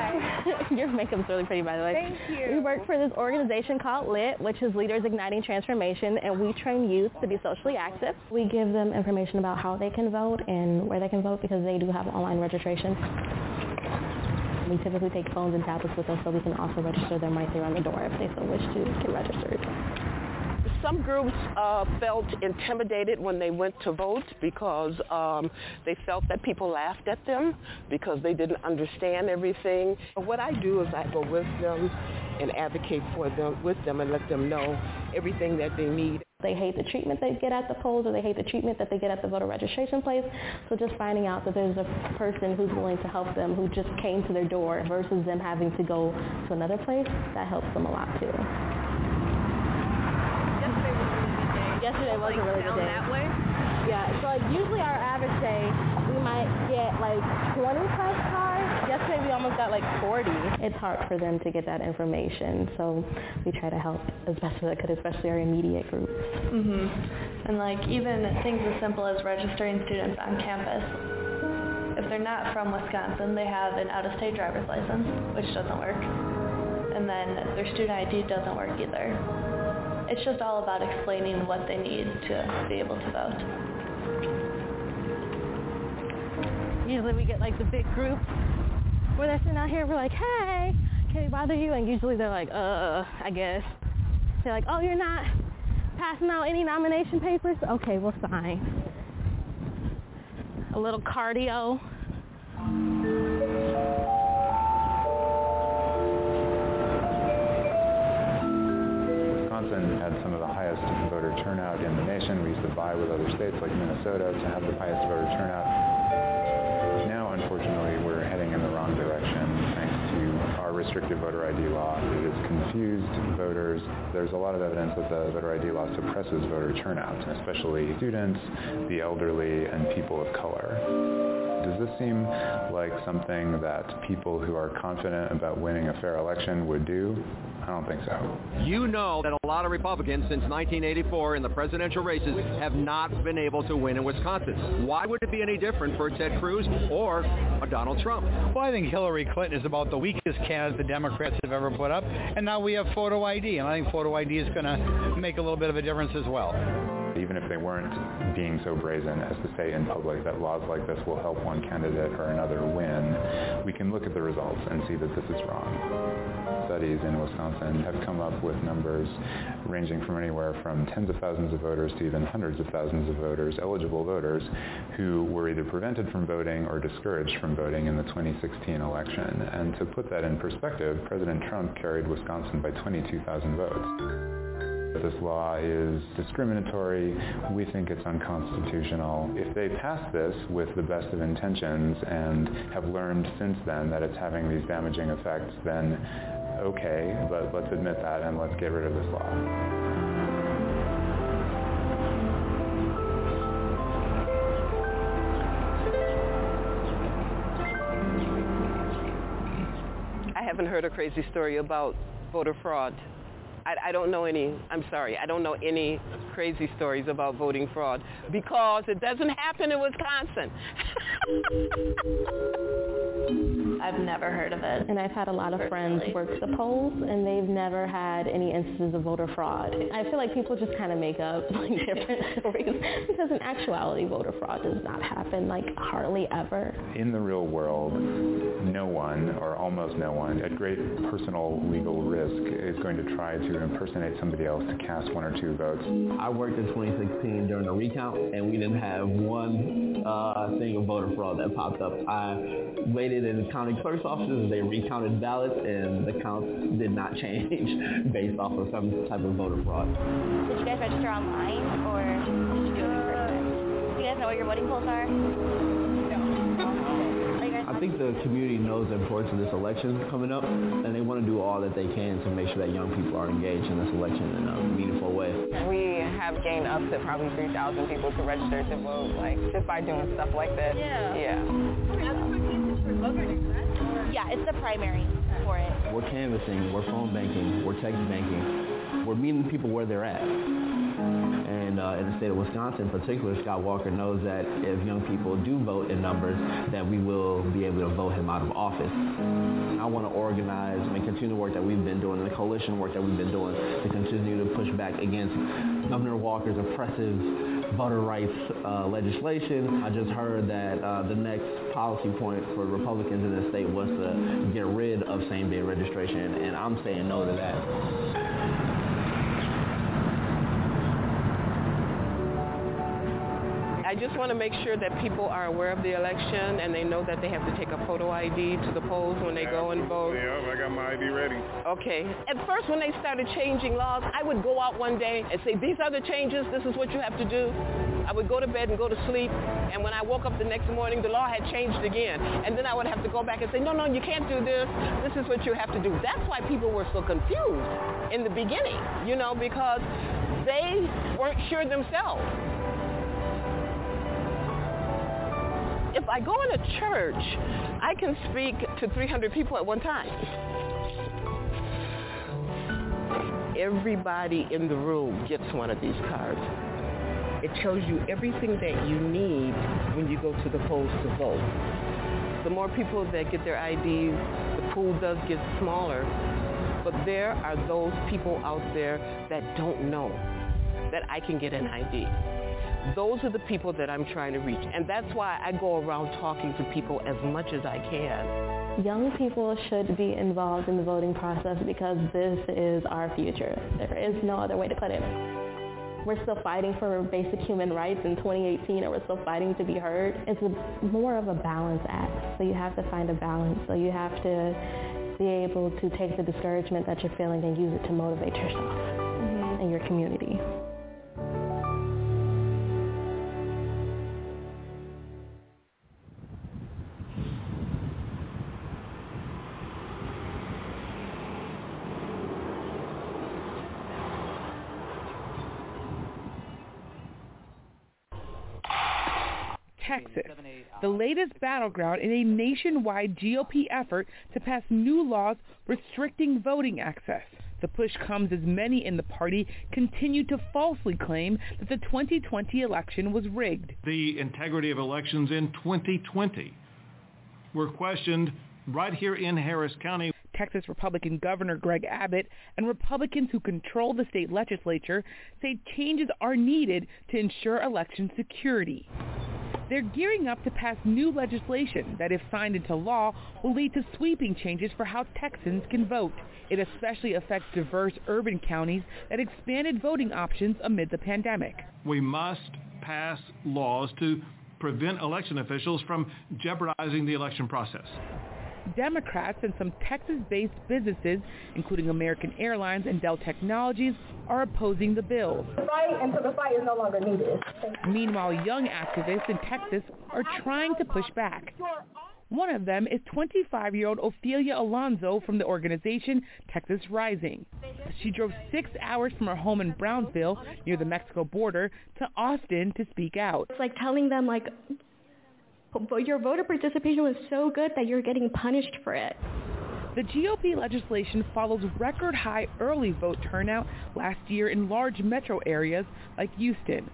your makeup's really pretty, by the way. Thank you. We work for this organization called LIT, which is Leaders Igniting Transformation, and we train youth to be socially active. We give them information about how they can vote and where they can vote because they do have online registration. We typically take phones and tablets with us so we can also register them right there on the door if they so wish to get registered. Some groups uh, felt intimidated when they went to vote because um, they felt that people laughed at them because they didn't understand everything. What I do is I go with them and advocate for them with them and let them know everything that they need. They hate the treatment they get at the polls or they hate the treatment that they get at the voter registration place. So just finding out that there's a person who's willing to help them who just came to their door versus them having to go to another place, that helps them a lot too. Yesterday was a really good day. that way? Yeah, so like usually our average day we might get like 20 plus cars. Yesterday we almost got like 40. It's hard for them to get that information, so we try to help as best as I could, especially our immediate groups. Mhm. And like even things as simple as registering students on campus. If they're not from Wisconsin, they have an out-of-state driver's license, which doesn't work. And then their student ID doesn't work either. It's just all about explaining what they need to be able to vote. Usually we get like the big group where they're sitting out here, we're like, hey, can we bother you? And usually they're like, uh, I guess. They're like, oh, you're not passing out any nomination papers? Okay, we'll sign. A little cardio. Wisconsin had some of the highest voter turnout in the nation. We used to vie with other states like Minnesota to have the highest voter turnout. Now, unfortunately, we're heading in the wrong direction thanks to our restrictive voter ID law. It has confused voters. There's a lot of evidence that the voter ID law suppresses voter turnout, especially students, the elderly, and people of color. Does this seem like something that people who are confident about winning a fair election would do? I don't think so. You know that a lot of Republicans since 1984 in the presidential races have not been able to win in Wisconsin. Why would it be any different for Ted Cruz or a Donald Trump? Well, I think Hillary Clinton is about the weakest candidate the Democrats have ever put up, and now we have photo ID, and I think photo ID is going to make a little bit of a difference as well. Even if they weren't being so brazen as to say in public that laws like this will help one candidate or another win, we can look at the results and see that this is wrong. Studies in Wisconsin have come up with numbers ranging from anywhere from tens of thousands of voters to even hundreds of thousands of voters, eligible voters, who were either prevented from voting or discouraged from voting in the 2016 election. And to put that in perspective, President Trump carried Wisconsin by 22,000 votes this law is discriminatory. We think it's unconstitutional. If they pass this with the best of intentions and have learned since then that it's having these damaging effects, then okay, but let's admit that and let's get rid of this law. I haven't heard a crazy story about voter fraud. I, I don't know any, I'm sorry, I don't know any crazy stories about voting fraud because it doesn't happen in Wisconsin. I've never heard of it. And I've had a lot of friends work the polls and they've never had any instances of voter fraud. I feel like people just kind of make up like different stories because in actuality voter fraud does not happen like hardly ever. In the real world, no one or almost no one at great personal legal risk is going to try to impersonate somebody else to cast one or two votes. I worked in 2016 during a recount and we didn't have one uh, thing of voter fraud that popped up. I waited in the county clerk's offices, and they recounted ballots and the counts did not change based off of some type of voter fraud. Did you guys register online or did you do it in person? Do you guys know what your voting polls are? I think the community knows the importance of this election coming up, and they want to do all that they can to make sure that young people are engaged in this election in a meaningful way. We have gained up to probably 3,000 people to register to vote, like just by doing stuff like this. Yeah. Yeah. Yeah, it's the primary for it. We're canvassing, we're phone banking, we're text banking, we're meeting people where they're at. And uh, in the state of Wisconsin in particular, Scott Walker knows that if young people do vote in numbers, that we will be able to vote him out of office. I want to organize and continue the work that we've been doing, the coalition work that we've been doing, to continue to push back against Governor Walker's oppressive voter rights uh, legislation. I just heard that uh, the next policy point for Republicans in the state was to get rid of same-day registration, and I'm saying no to that. I just want to make sure that people are aware of the election and they know that they have to take a photo ID to the polls when they go and vote. Yeah, I got my ID ready. Okay. At first when they started changing laws, I would go out one day and say, these are the changes, this is what you have to do. I would go to bed and go to sleep, and when I woke up the next morning, the law had changed again. And then I would have to go back and say, no, no, you can't do this. This is what you have to do. That's why people were so confused in the beginning, you know, because they weren't sure themselves. If I go in a church, I can speak to 300 people at one time. Everybody in the room gets one of these cards. It tells you everything that you need when you go to the polls to vote. The more people that get their IDs, the pool does get smaller. But there are those people out there that don't know that I can get an ID those are the people that I'm trying to reach. And that's why I go around talking to people as much as I can. Young people should be involved in the voting process because this is our future. There is no other way to put it. We're still fighting for basic human rights in 2018 and we're still fighting to be heard. It's a, more of a balance act. So you have to find a balance. So you have to be able to take the discouragement that you're feeling and use it to motivate yourself mm-hmm. and your community. Texas, uh, the latest battleground in a nationwide GOP effort to pass new laws restricting voting access. The push comes as many in the party continue to falsely claim that the 2020 election was rigged. The integrity of elections in 2020 were questioned right here in Harris County. Texas Republican Governor Greg Abbott and Republicans who control the state legislature say changes are needed to ensure election security. They're gearing up to pass new legislation that, if signed into law, will lead to sweeping changes for how Texans can vote. It especially affects diverse urban counties that expanded voting options amid the pandemic. We must pass laws to prevent election officials from jeopardizing the election process. Democrats and some Texas-based businesses, including American Airlines and Dell Technologies, are opposing the bill. Fight until the fight is no longer needed. Meanwhile, young activists in Texas are trying to push back. One of them is 25-year-old Ophelia Alonso from the organization Texas Rising. She drove six hours from her home in Brownsville, near the Mexico border, to Austin to speak out. It's like telling them, like, your voter participation was so good that you're getting punished for it. The GOP legislation follows record high early vote turnout last year in large metro areas like Houston.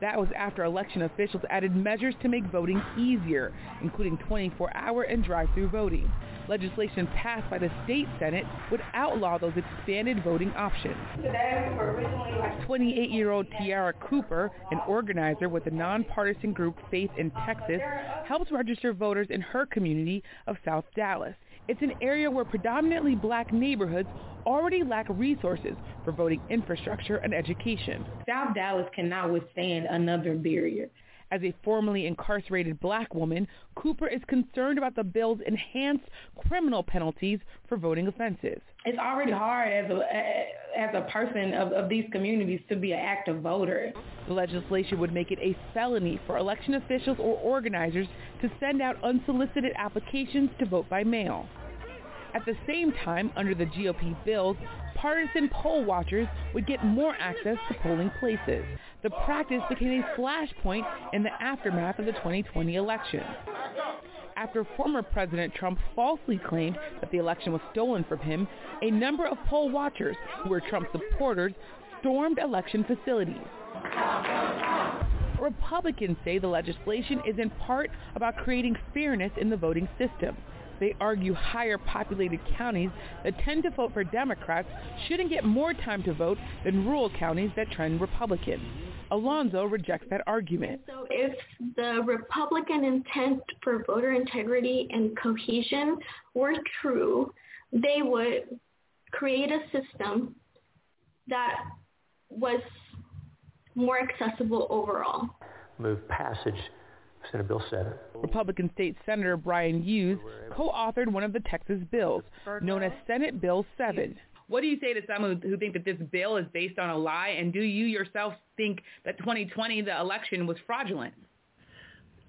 That was after election officials added measures to make voting easier, including 24-hour and drive-through voting. Legislation passed by the state Senate would outlaw those expanded voting options. 28-year-old Tiara Cooper, an organizer with the nonpartisan group Faith in Texas, helps register voters in her community of South Dallas. It's an area where predominantly black neighborhoods already lack resources for voting infrastructure and education. South Dallas cannot withstand another barrier. As a formerly incarcerated black woman, Cooper is concerned about the bill's enhanced criminal penalties for voting offenses. It's already hard as a as a person of, of these communities to be an active voter. The legislation would make it a felony for election officials or organizers to send out unsolicited applications to vote by mail. At the same time, under the GOP bills, partisan poll watchers would get more access to polling places. The practice became a flashpoint in the aftermath of the 2020 election. After former President Trump falsely claimed that the election was stolen from him, a number of poll watchers who were Trump supporters stormed election facilities. Republicans say the legislation is in part about creating fairness in the voting system. They argue higher populated counties that tend to vote for Democrats shouldn't get more time to vote than rural counties that trend Republican. Alonso rejects that argument. So if the Republican intent for voter integrity and cohesion were true, they would create a system that was more accessible overall. Move passage Senate Bill 7. Republican State Senator Bryan Hughes co-authored one of the Texas bills, known as Senate Bill 7. What do you say to some who, who think that this bill is based on a lie? And do you yourself think that 2020, the election, was fraudulent?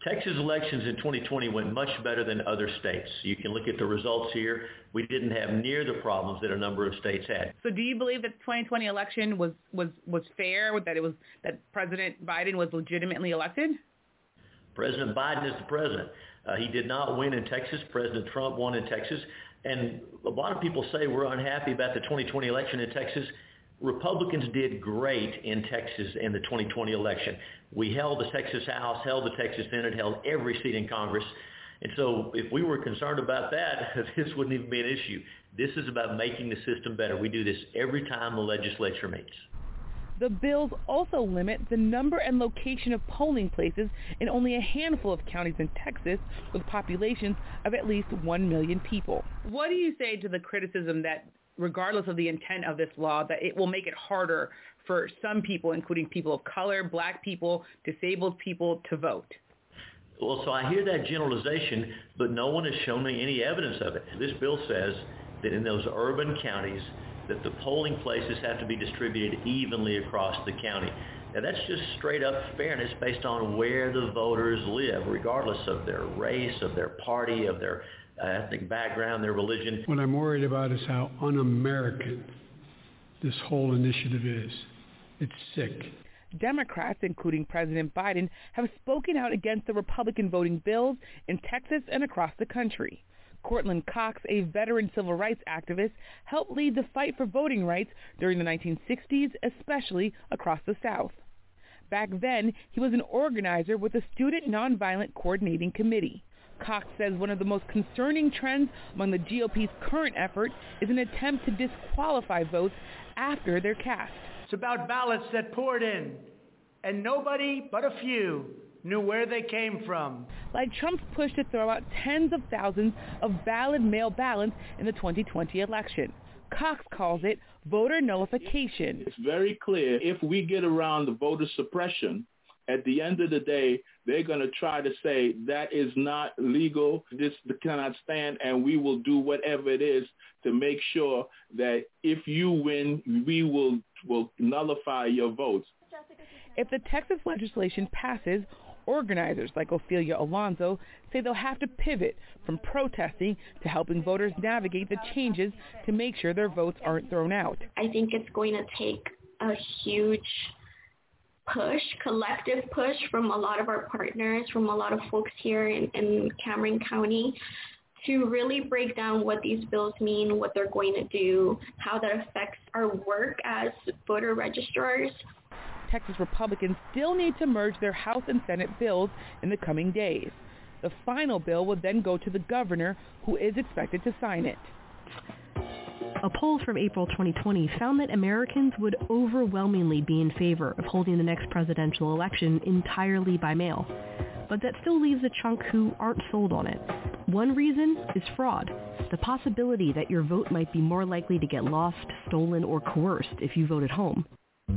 Texas elections in 2020 went much better than other states. You can look at the results here. We didn't have near the problems that a number of states had. So do you believe that the 2020 election was, was, was fair, that it was that President Biden was legitimately elected? President Biden is the president. Uh, he did not win in Texas. President Trump won in Texas. And a lot of people say we're unhappy about the 2020 election in Texas. Republicans did great in Texas in the 2020 election. We held the Texas House, held the Texas Senate, held every seat in Congress. And so if we were concerned about that, this wouldn't even be an issue. This is about making the system better. We do this every time the legislature meets. The bills also limit the number and location of polling places in only a handful of counties in Texas with populations of at least 1 million people. What do you say to the criticism that regardless of the intent of this law, that it will make it harder for some people, including people of color, black people, disabled people, to vote? Well, so I hear that generalization, but no one has shown me any evidence of it. This bill says that in those urban counties, that the polling places have to be distributed evenly across the county. Now that's just straight up fairness based on where the voters live, regardless of their race, of their party, of their uh, ethnic background, their religion. What I'm worried about is how un-American this whole initiative is. It's sick. Democrats, including President Biden, have spoken out against the Republican voting bills in Texas and across the country. Courtland Cox, a veteran civil rights activist, helped lead the fight for voting rights during the 1960s, especially across the South. Back then, he was an organizer with the Student Nonviolent Coordinating Committee. Cox says one of the most concerning trends among the GOP's current effort is an attempt to disqualify votes after they're cast. It's about ballots that poured in, and nobody but a few knew where they came from. Like Trump's push to throw out tens of thousands of valid mail ballots in the 2020 election. Cox calls it voter nullification. It's very clear if we get around the voter suppression, at the end of the day, they're going to try to say that is not legal, this cannot stand, and we will do whatever it is to make sure that if you win, we will, will nullify your votes. If the Texas legislation passes, organizers like Ophelia Alonso say they'll have to pivot from protesting to helping voters navigate the changes to make sure their votes aren't thrown out. I think it's going to take a huge push, collective push from a lot of our partners, from a lot of folks here in, in Cameron County to really break down what these bills mean, what they're going to do, how that affects our work as voter registrars. Texas Republicans still need to merge their House and Senate bills in the coming days. The final bill will then go to the governor, who is expected to sign it. A poll from April 2020 found that Americans would overwhelmingly be in favor of holding the next presidential election entirely by mail. But that still leaves a chunk who aren't sold on it. One reason is fraud. The possibility that your vote might be more likely to get lost, stolen, or coerced if you vote at home.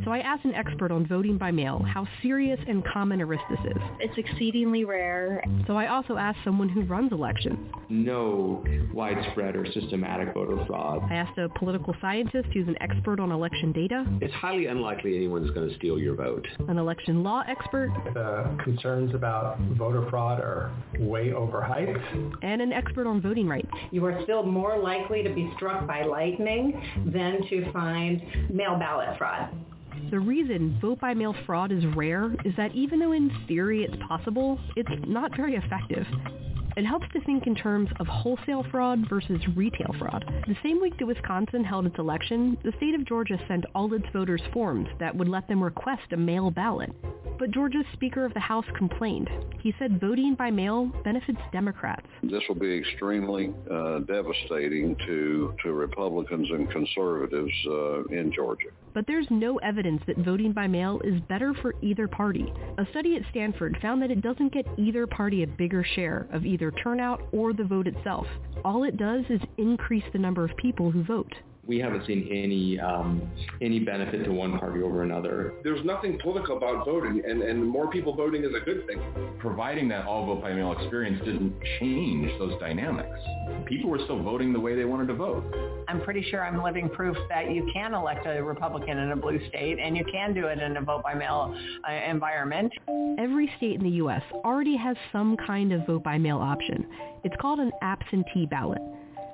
So I asked an expert on voting by mail how serious and common a risk this is. It's exceedingly rare. So I also asked someone who runs elections. No widespread or systematic voter fraud. I asked a political scientist who's an expert on election data. It's highly unlikely anyone's going to steal your vote. An election law expert. The concerns about voter fraud are way overhyped. And an expert on voting rights. You are still more likely to be struck by lightning than to find mail ballot fraud. The reason vote-by-mail fraud is rare is that even though in theory it's possible, it's not very effective. It helps to think in terms of wholesale fraud versus retail fraud. The same week that Wisconsin held its election, the state of Georgia sent all its voters forms that would let them request a mail ballot. But Georgia's Speaker of the House complained. He said voting by mail benefits Democrats. This will be extremely uh, devastating to, to Republicans and conservatives uh, in Georgia. But there's no evidence that voting by mail is better for either party. A study at Stanford found that it doesn't get either party a bigger share of either turnout or the vote itself. All it does is increase the number of people who vote we haven't seen any um, any benefit to one party over another. There's nothing political about voting, and, and more people voting is a good thing. Providing that all vote by mail experience didn't change those dynamics. People were still voting the way they wanted to vote. I'm pretty sure I'm living proof that you can elect a Republican in a blue state, and you can do it in a vote by mail uh, environment. Every state in the U.S. already has some kind of vote by mail option. It's called an absentee ballot.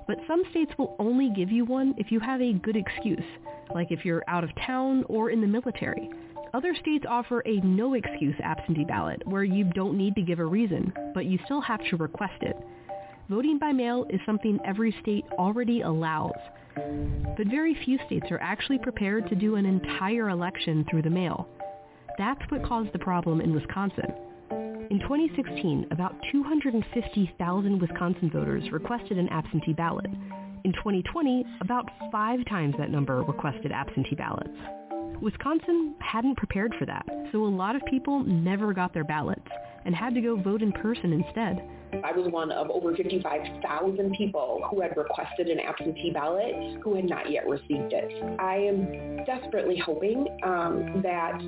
But some states will only give you one if you have a good excuse, like if you're out of town or in the military. Other states offer a no-excuse absentee ballot where you don't need to give a reason, but you still have to request it. Voting by mail is something every state already allows. But very few states are actually prepared to do an entire election through the mail. That's what caused the problem in Wisconsin. In 2016, about 250,000 Wisconsin voters requested an absentee ballot. In 2020, about five times that number requested absentee ballots. Wisconsin hadn't prepared for that, so a lot of people never got their ballots and had to go vote in person instead. I was one of over 55,000 people who had requested an absentee ballot who had not yet received it. I am desperately hoping um, that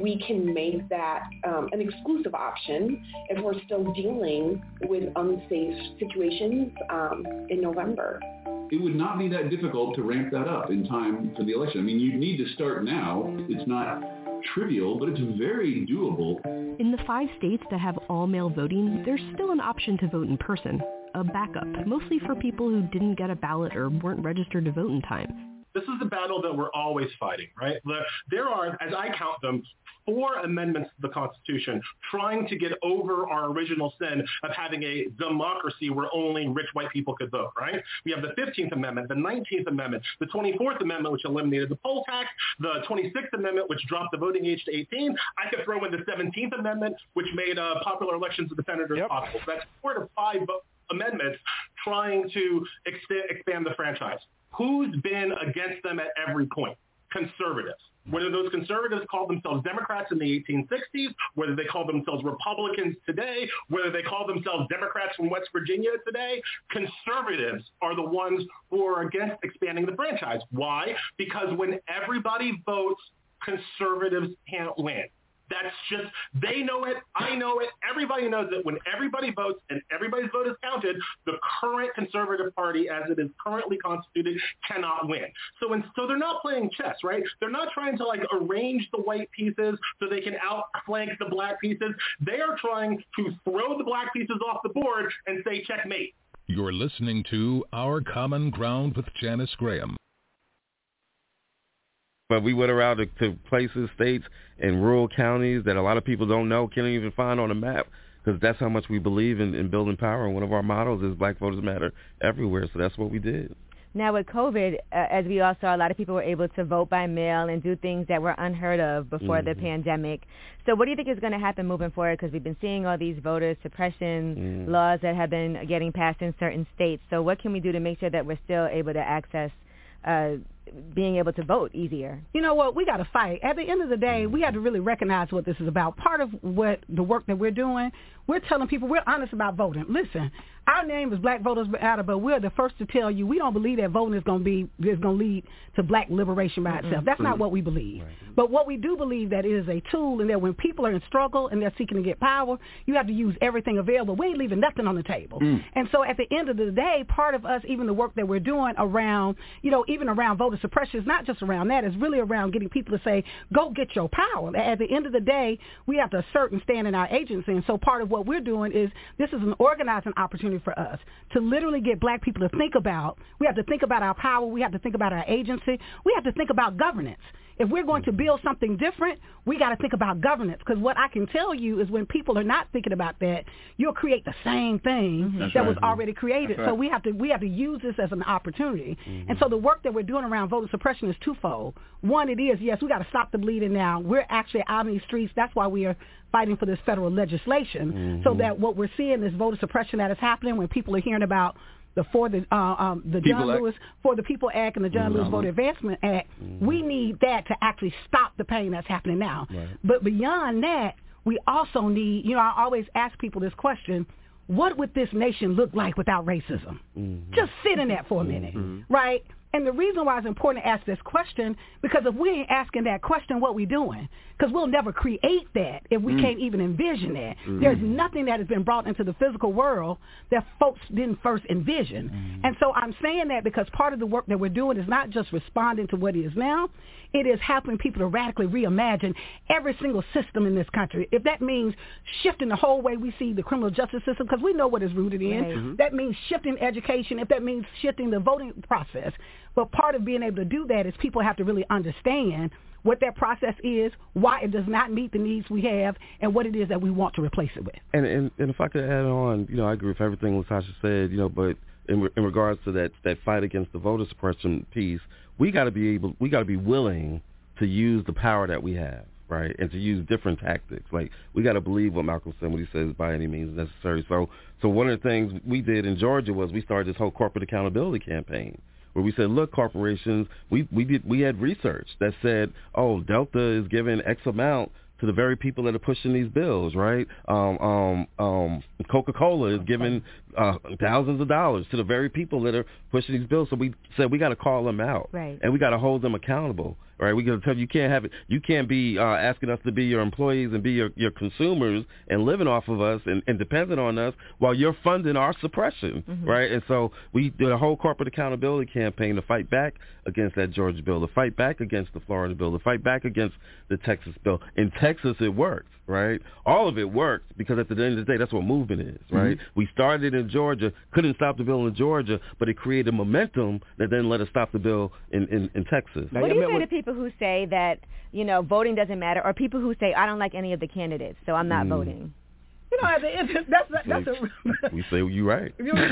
we can make that um, an exclusive option if we're still dealing with unsafe situations um, in November. It would not be that difficult to ramp that up in time for the election. I mean, you need to start now. It's not trivial, but it's very doable. In the five states that have all-mail voting, there's still an option to vote in person, a backup, mostly for people who didn't get a ballot or weren't registered to vote in time. This is the battle that we're always fighting, right? There are, as I count them, four amendments to the Constitution trying to get over our original sin of having a democracy where only rich white people could vote, right? We have the 15th Amendment, the 19th Amendment, the 24th Amendment, which eliminated the poll tax, the 26th Amendment, which dropped the voting age to 18. I could throw in the 17th Amendment, which made uh, popular elections of the senators yep. possible. So that's four to five amendments trying to ex- expand the franchise. Who's been against them at every point? Conservatives whether those conservatives call themselves Democrats in the 1860s, whether they call themselves Republicans today, whether they call themselves Democrats from West Virginia today, conservatives are the ones who are against expanding the franchise. Why? Because when everybody votes, conservatives can't win. That's just, they know it, I know it, everybody knows it. When everybody votes and everybody's vote is counted, the current conservative party as it is currently constituted cannot win. So, so they're not playing chess, right? They're not trying to like arrange the white pieces so they can outflank the black pieces. They are trying to throw the black pieces off the board and say checkmate. You're listening to Our Common Ground with Janice Graham. But we went around to, to places, states, and rural counties that a lot of people don't know, can't even find on a map because that's how much we believe in, in building power. And one of our models is Black Voters Matter everywhere. So that's what we did. Now with COVID, uh, as we all saw, a lot of people were able to vote by mail and do things that were unheard of before mm-hmm. the pandemic. So what do you think is going to happen moving forward? Because we've been seeing all these voter suppression mm. laws that have been getting passed in certain states. So what can we do to make sure that we're still able to access uh, being able to vote easier. You know what? We got to fight. At the end of the day, we have to really recognize what this is about. Part of what the work that we're doing, we're telling people we're honest about voting. Listen, our name is Black Voters Matter, but we're the first to tell you we don't believe that voting is going to be is going to lead to black liberation by itself. That's not what we believe. Right. But what we do believe that it is a tool, and that when people are in struggle and they're seeking to get power, you have to use everything available. We ain't leaving nothing on the table. Mm. And so at the end of the day, part of us, even the work that we're doing around, you know, even around voter suppression, is not just around that. It's really around getting people to say, go get your power. At the end of the day, we have to assert and stand in our agency. And so part of what we're doing is this is an organizing opportunity for us to literally get black people to think about, we have to think about our power, we have to think about our agency, we have to think about governance. If we're going to build something different, we got to think about governance. Because what I can tell you is when people are not thinking about that, you'll create the same thing mm-hmm. that right. was already created. Right. So we have to we have to use this as an opportunity. Mm-hmm. And so the work that we're doing around voter suppression is twofold. One, it is yes, we got to stop the bleeding now. We're actually out in these streets. That's why we are fighting for this federal legislation, mm-hmm. so that what we're seeing is voter suppression that is happening when people are hearing about the for the uh, um, the John Lewis for the People Act and the John mm-hmm. Lewis Voter Advancement Act. Mm-hmm. We need that to actually stop the pain that's happening now. Right. But beyond that, we also need. You know, I always ask people this question: What would this nation look like without racism? Mm-hmm. Just sit in that for a minute, mm-hmm. right? And the reason why it's important to ask this question, because if we ain't asking that question, what we doing? Because we'll never create that if we mm. can't even envision that. Mm. There's nothing that has been brought into the physical world that folks didn't first envision. Mm. And so I'm saying that because part of the work that we're doing is not just responding to what is now, it is helping people to radically reimagine every single system in this country. If that means shifting the whole way we see the criminal justice system, because we know what it's rooted in, right. mm-hmm. that means shifting education, if that means shifting the voting process. But part of being able to do that is people have to really understand what that process is, why it does not meet the needs we have, and what it is that we want to replace it with. And and, and if I could add on, you know, I agree with everything LaTosha said, you know, but in, in regards to that that fight against the voter suppression piece, we got to be able, we got to be willing to use the power that we have, right, and to use different tactics. Like we got to believe what Malcolm said when he says by any means necessary. So, so one of the things we did in Georgia was we started this whole corporate accountability campaign where we said, look, corporations, we we did we had research that said, oh, Delta is giving X amount to the very people that are pushing these bills, right? Um, um, um, Coca-Cola is giving uh, thousands of dollars to the very people that are pushing these bills. So we said we got to call them out, right. and we got to hold them accountable. Right, we got to tell you you can't have it. You can't be uh, asking us to be your employees and be your, your consumers and living off of us and, and dependent on us while you're funding our suppression, mm-hmm. right? And so we did a whole corporate accountability campaign to fight back against that Georgia bill, to fight back against the Florida bill, to fight back against the Texas bill. In Texas, it worked right? All of it worked because at the end of the day, that's what movement is, right? Mm-hmm. We started in Georgia, couldn't stop the bill in Georgia, but it created momentum that then let us stop the bill in, in, in Texas. What do you say to people who say that you know voting doesn't matter, or people who say I don't like any of the candidates, so I'm not Mm. voting? You know, at the end, that's that's a We say you right. You know,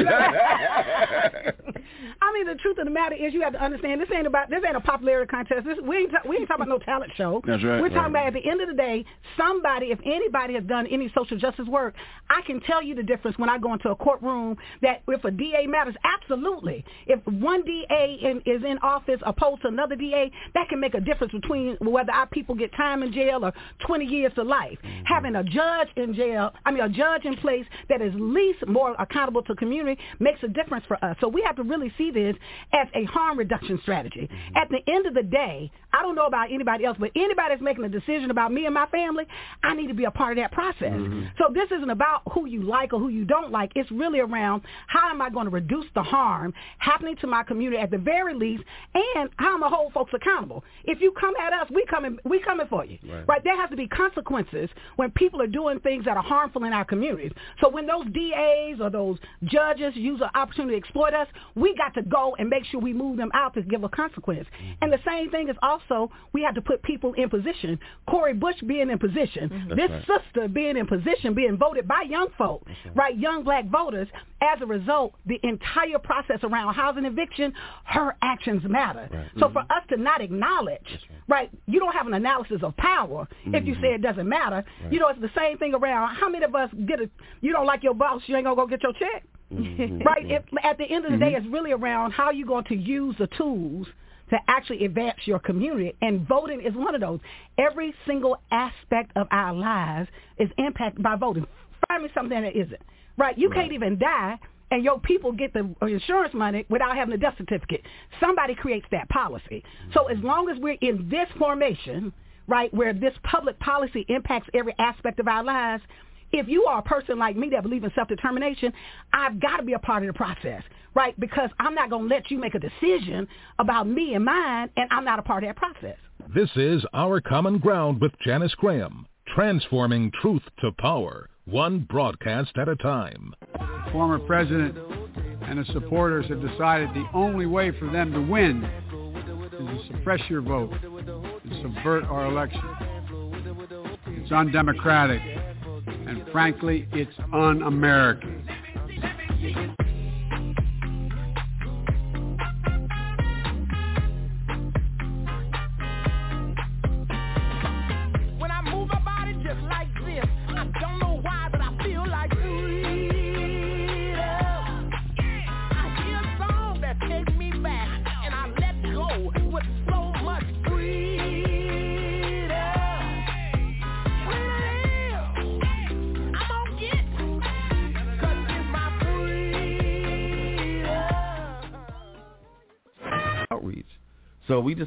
I mean, the truth of the matter is, you have to understand this ain't about this ain't a popularity contest. This, we ain't ta- we ain't talking about no talent show. That's right. We're talking Right. about at the end of the day, somebody, if anybody has done any social justice work, I can tell you the difference when I go into a courtroom. That if a DA matters, absolutely. If one DA in, is in office opposed to another DA, that can make a difference between whether our people get time in jail or 20 years to life. Mm-hmm. Having a judge in jail, I mean, a judge in place that is least more accountable to community makes a difference for us. So we have to really see this as a harm reduction strategy. Mm-hmm. At the end of the day, I don't know about anybody else, but anybody that's making a decision about me and my family, I need to be a part of that process. Mm-hmm. So this isn't about who you like or who you don't like. It's really around how am I going to reduce the harm happening to my community at the very least, and how am I hold folks accountable. If you come at us, we coming we coming for you. Right. right? There has to be consequences when people are doing things that are harmful in our communities. So when those DAs or those judges use an opportunity to exploit us, we got to go and make sure we move them out to give a consequence. Mm-hmm. And the same thing is also we have to put people in position. Cori Bush being in position, mm-hmm. That's this right. sister being in position, being voted by young folk, right. Young black voters. As a result, the entire process around housing eviction, her actions matter. So for mm-hmm. us to not acknowledge, right, you don't have an analysis of power if you say it doesn't matter. You know, it's the same thing around how many of us get a, you don't like your boss, you ain't going to go get your check. Mm-hmm. right? It, at the end of the day, mm-hmm. it's really around how you're going to use the tools to actually advance your community. And voting is one of those. Every single aspect of our lives is impacted by voting. Find me something that isn't. Right? You can't even die and your people get the insurance money without having a death certificate. Somebody creates that policy. So as mm-hmm. long as we're in this formation, right, where this public policy impacts every aspect of our lives, if you are a person like me that believe in self-determination, I've got to be a part of the process, right? Because I'm not going to let you make a decision about me and mine, and I'm not a part of that process. This is Our Common Ground with Janice Graham, transforming truth to power, one broadcast at a time. The former president and his supporters have decided the only way for them to win is to suppress your vote and subvert our election. It's undemocratic, and frankly, it's un-American.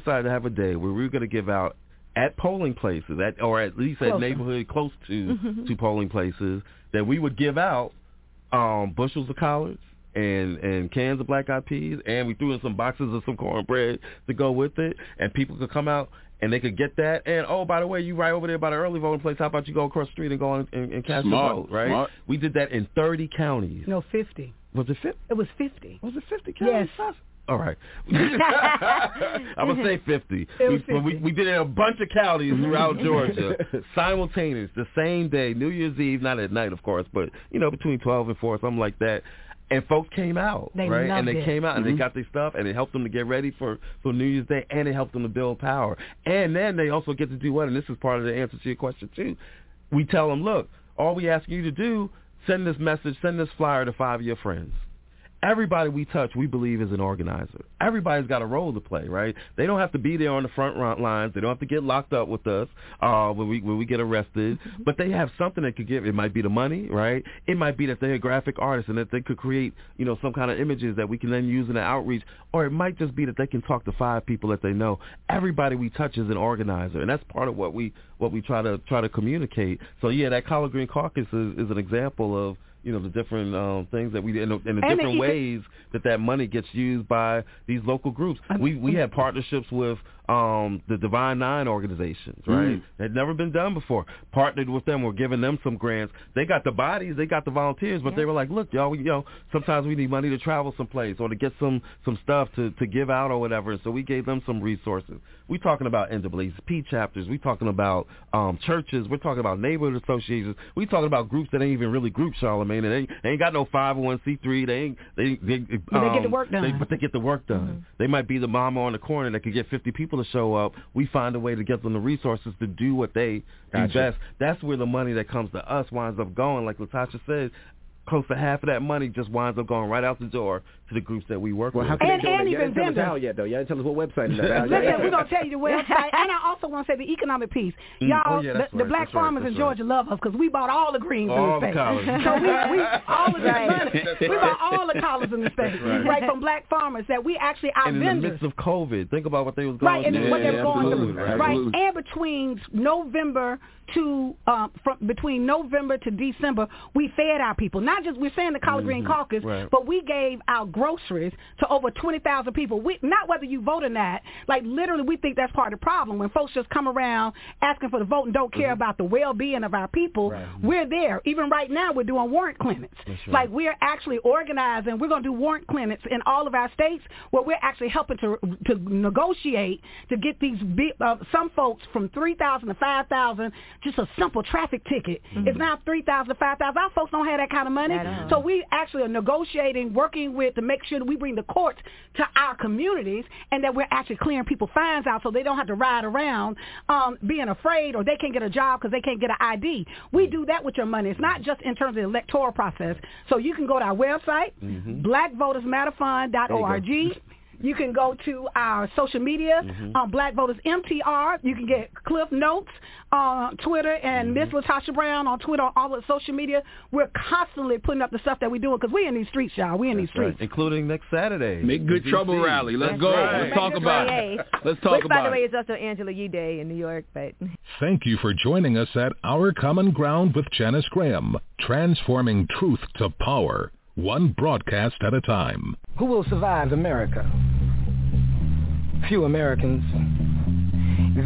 Decided to have a day where we were going to give out at polling places, at or at least at Closer. neighborhood close to Mhm. to polling places, that we would give out um, bushels of collards and and cans of black eyed peas, and we threw in some boxes of some cornbread to go with it, and people could come out. And they could get that, and oh, by the way, you right over there by the early voting place. How about you go across the street and go and, and, and cast Smart, your vote, right? smart. We did that in 30 counties. No, 50. Was it 50? It was 50. Was it 50 counties? Yes. All right. I'm gonna say 50. It was we, we, we did it in a bunch of counties throughout Georgia, simultaneous, the same day, New Year's Eve, not at night, of course, but you know between 12 and 4, something like that. And folks came out, They right? And they it. came out and they Mhm. got their stuff, and it helped them to get ready for for New Year's Day, and it helped them to build power. And then they also get to do what? And this is part of the answer to your question too. We tell them, look, all we ask you to do, send this message, send this flyer to five of your friends everybody we touch, we believe is an organizer. Everybody's got a role to play, right? They don't have to be there on the front lines. They don't have to get locked up with us uh, when we when we get arrested. But they have something they could give. It might be the money, right? It might be that they're a graphic artist and that they could create, you know, some kind of images that we can then use in the outreach. Or it might just be that they can talk to five people that they know. Everybody we touch is an organizer, and that's part of what we what we try to try to communicate. So yeah, that collard green caucus is, is an example of you know the different um, things that we in the, in the And different ways that that money gets used by these local groups. We we had partnerships with um, the Divine Nine organizations, right? Mm. Had never been done before. Partnered with them. We're giving them some grants. They got the bodies, they got the volunteers, but they were like, look, y'all, you know, sometimes we need money to travel someplace or to get some some stuff to to give out or whatever. So we gave them some resources. We're talking about NAACP chapters. We're talking about um, churches. We're talking about neighborhood associations. We're talking about groups that ain't even really groups, Charlamagne. And they, they ain't got no 501c3. They ain't they they, But they get the um, work done. They, but they get the work done. They might be the mama on the corner that could get 50 people to show up. We find a way to get them the resources to do what they Gotcha. do best. That's where the money that comes to us winds up going. Like LaTosha said, close to half of that money just winds up going right out the door to the groups that we work Well, with. how can And- they donate? and You even didn't tell us how yet, though. You didn't tell us what website is that. Al. Listen, we're gonna tell you the website, and I also want to say the economic piece. Mm. Y'all, Oh, yeah, the, that's the black that's farmers that's in Georgia love us because we bought all the greens All in the the state. collars. so we, we all of the money, we right. bought all the collars in the state, That's right. from black farmers that we actually our and in the midst of COVID, think about what they was going Right, and through. what they're going through. Absolutely, Right, absolutely. and between November to um, from between November to December, we fed our people. Not just we're saying the collard green Mhm, caucus, right. but we gave our groceries to over twenty thousand people. We, not whether you vote or not. Like literally, we think that's part of the problem when folks just come around asking for the vote and don't care Mm-hmm. about the well-being of our people. We're there. Even right now, we're doing warrant clinics. Right. Like we're actually organizing. We're going to do warrant clinics in all of our states where we're actually helping to to negotiate to get these big, uh, some folks from three thousand to five thousand. Just a simple traffic ticket. It's now three thousand to five thousand. Our folks don't have that kind of money, All. so we actually are negotiating, working with to make sure that we bring the courts to our communities, and that we're actually clearing people fines out so they don't have to ride around um, being afraid or they can't get a job because they can't get an ID. We do that with your money. It's not just in terms of the electoral process. So you can go to our website, blackvotersmatterfund.org. You can go to our social media, mm-hmm. um, Black Voters MTR. You can get Cliff Notes on Twitter and Miss mm-hmm. LaTosha Brown on Twitter, on all the social media. We're constantly putting up the stuff that we're doing because we're in these streets, y'all. We're in these That's right. streets. Including next Saturday. Make good trouble DC. rally. Let's That's go. right. Let's talk about it. Let's talk Which, by the way, it. is also Angela Yee Day in New York. But Thank you for joining us at Our Common Ground with Janice Graham, transforming truth to power, one broadcast at a time. Who will survive America? Few Americans,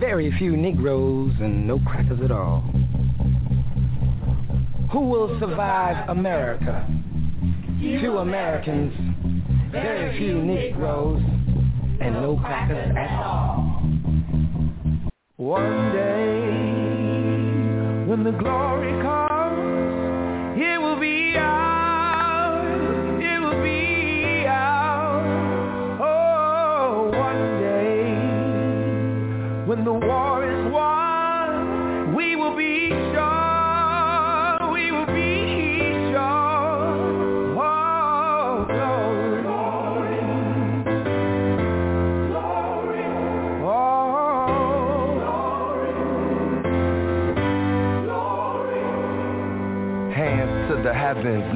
very few Negroes, and no crackers at all. Who will survive America? Few Americans, very few Negroes, and no crackers at all. One day, when the glory comes, it will be ours.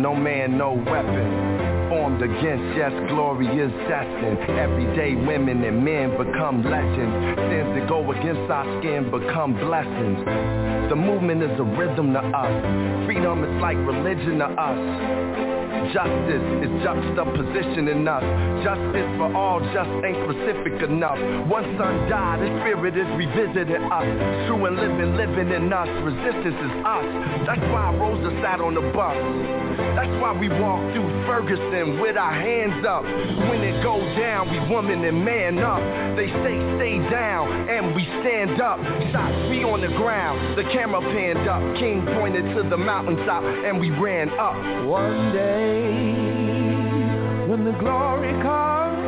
No man, no weapon. Formed against, yes, glory is destined. Everyday women and men become legends. Sins that go against our skin become blessings. The movement is a rhythm to us. Freedom is like religion to us. Justice is juxtaposition us. Justice for all just ain't specific enough. One son died, his spirit is revisiting us. True and living, living in us. Resistance is us. That's why Rosa sat on the bus. That's why we walk through Ferguson with our hands up. When it goes down, we woman and man up. They say stay down, and we stand up. Shots be on the ground, the camera panned up. King pointed to the mountaintop, and we ran up. One day, when the glory comes.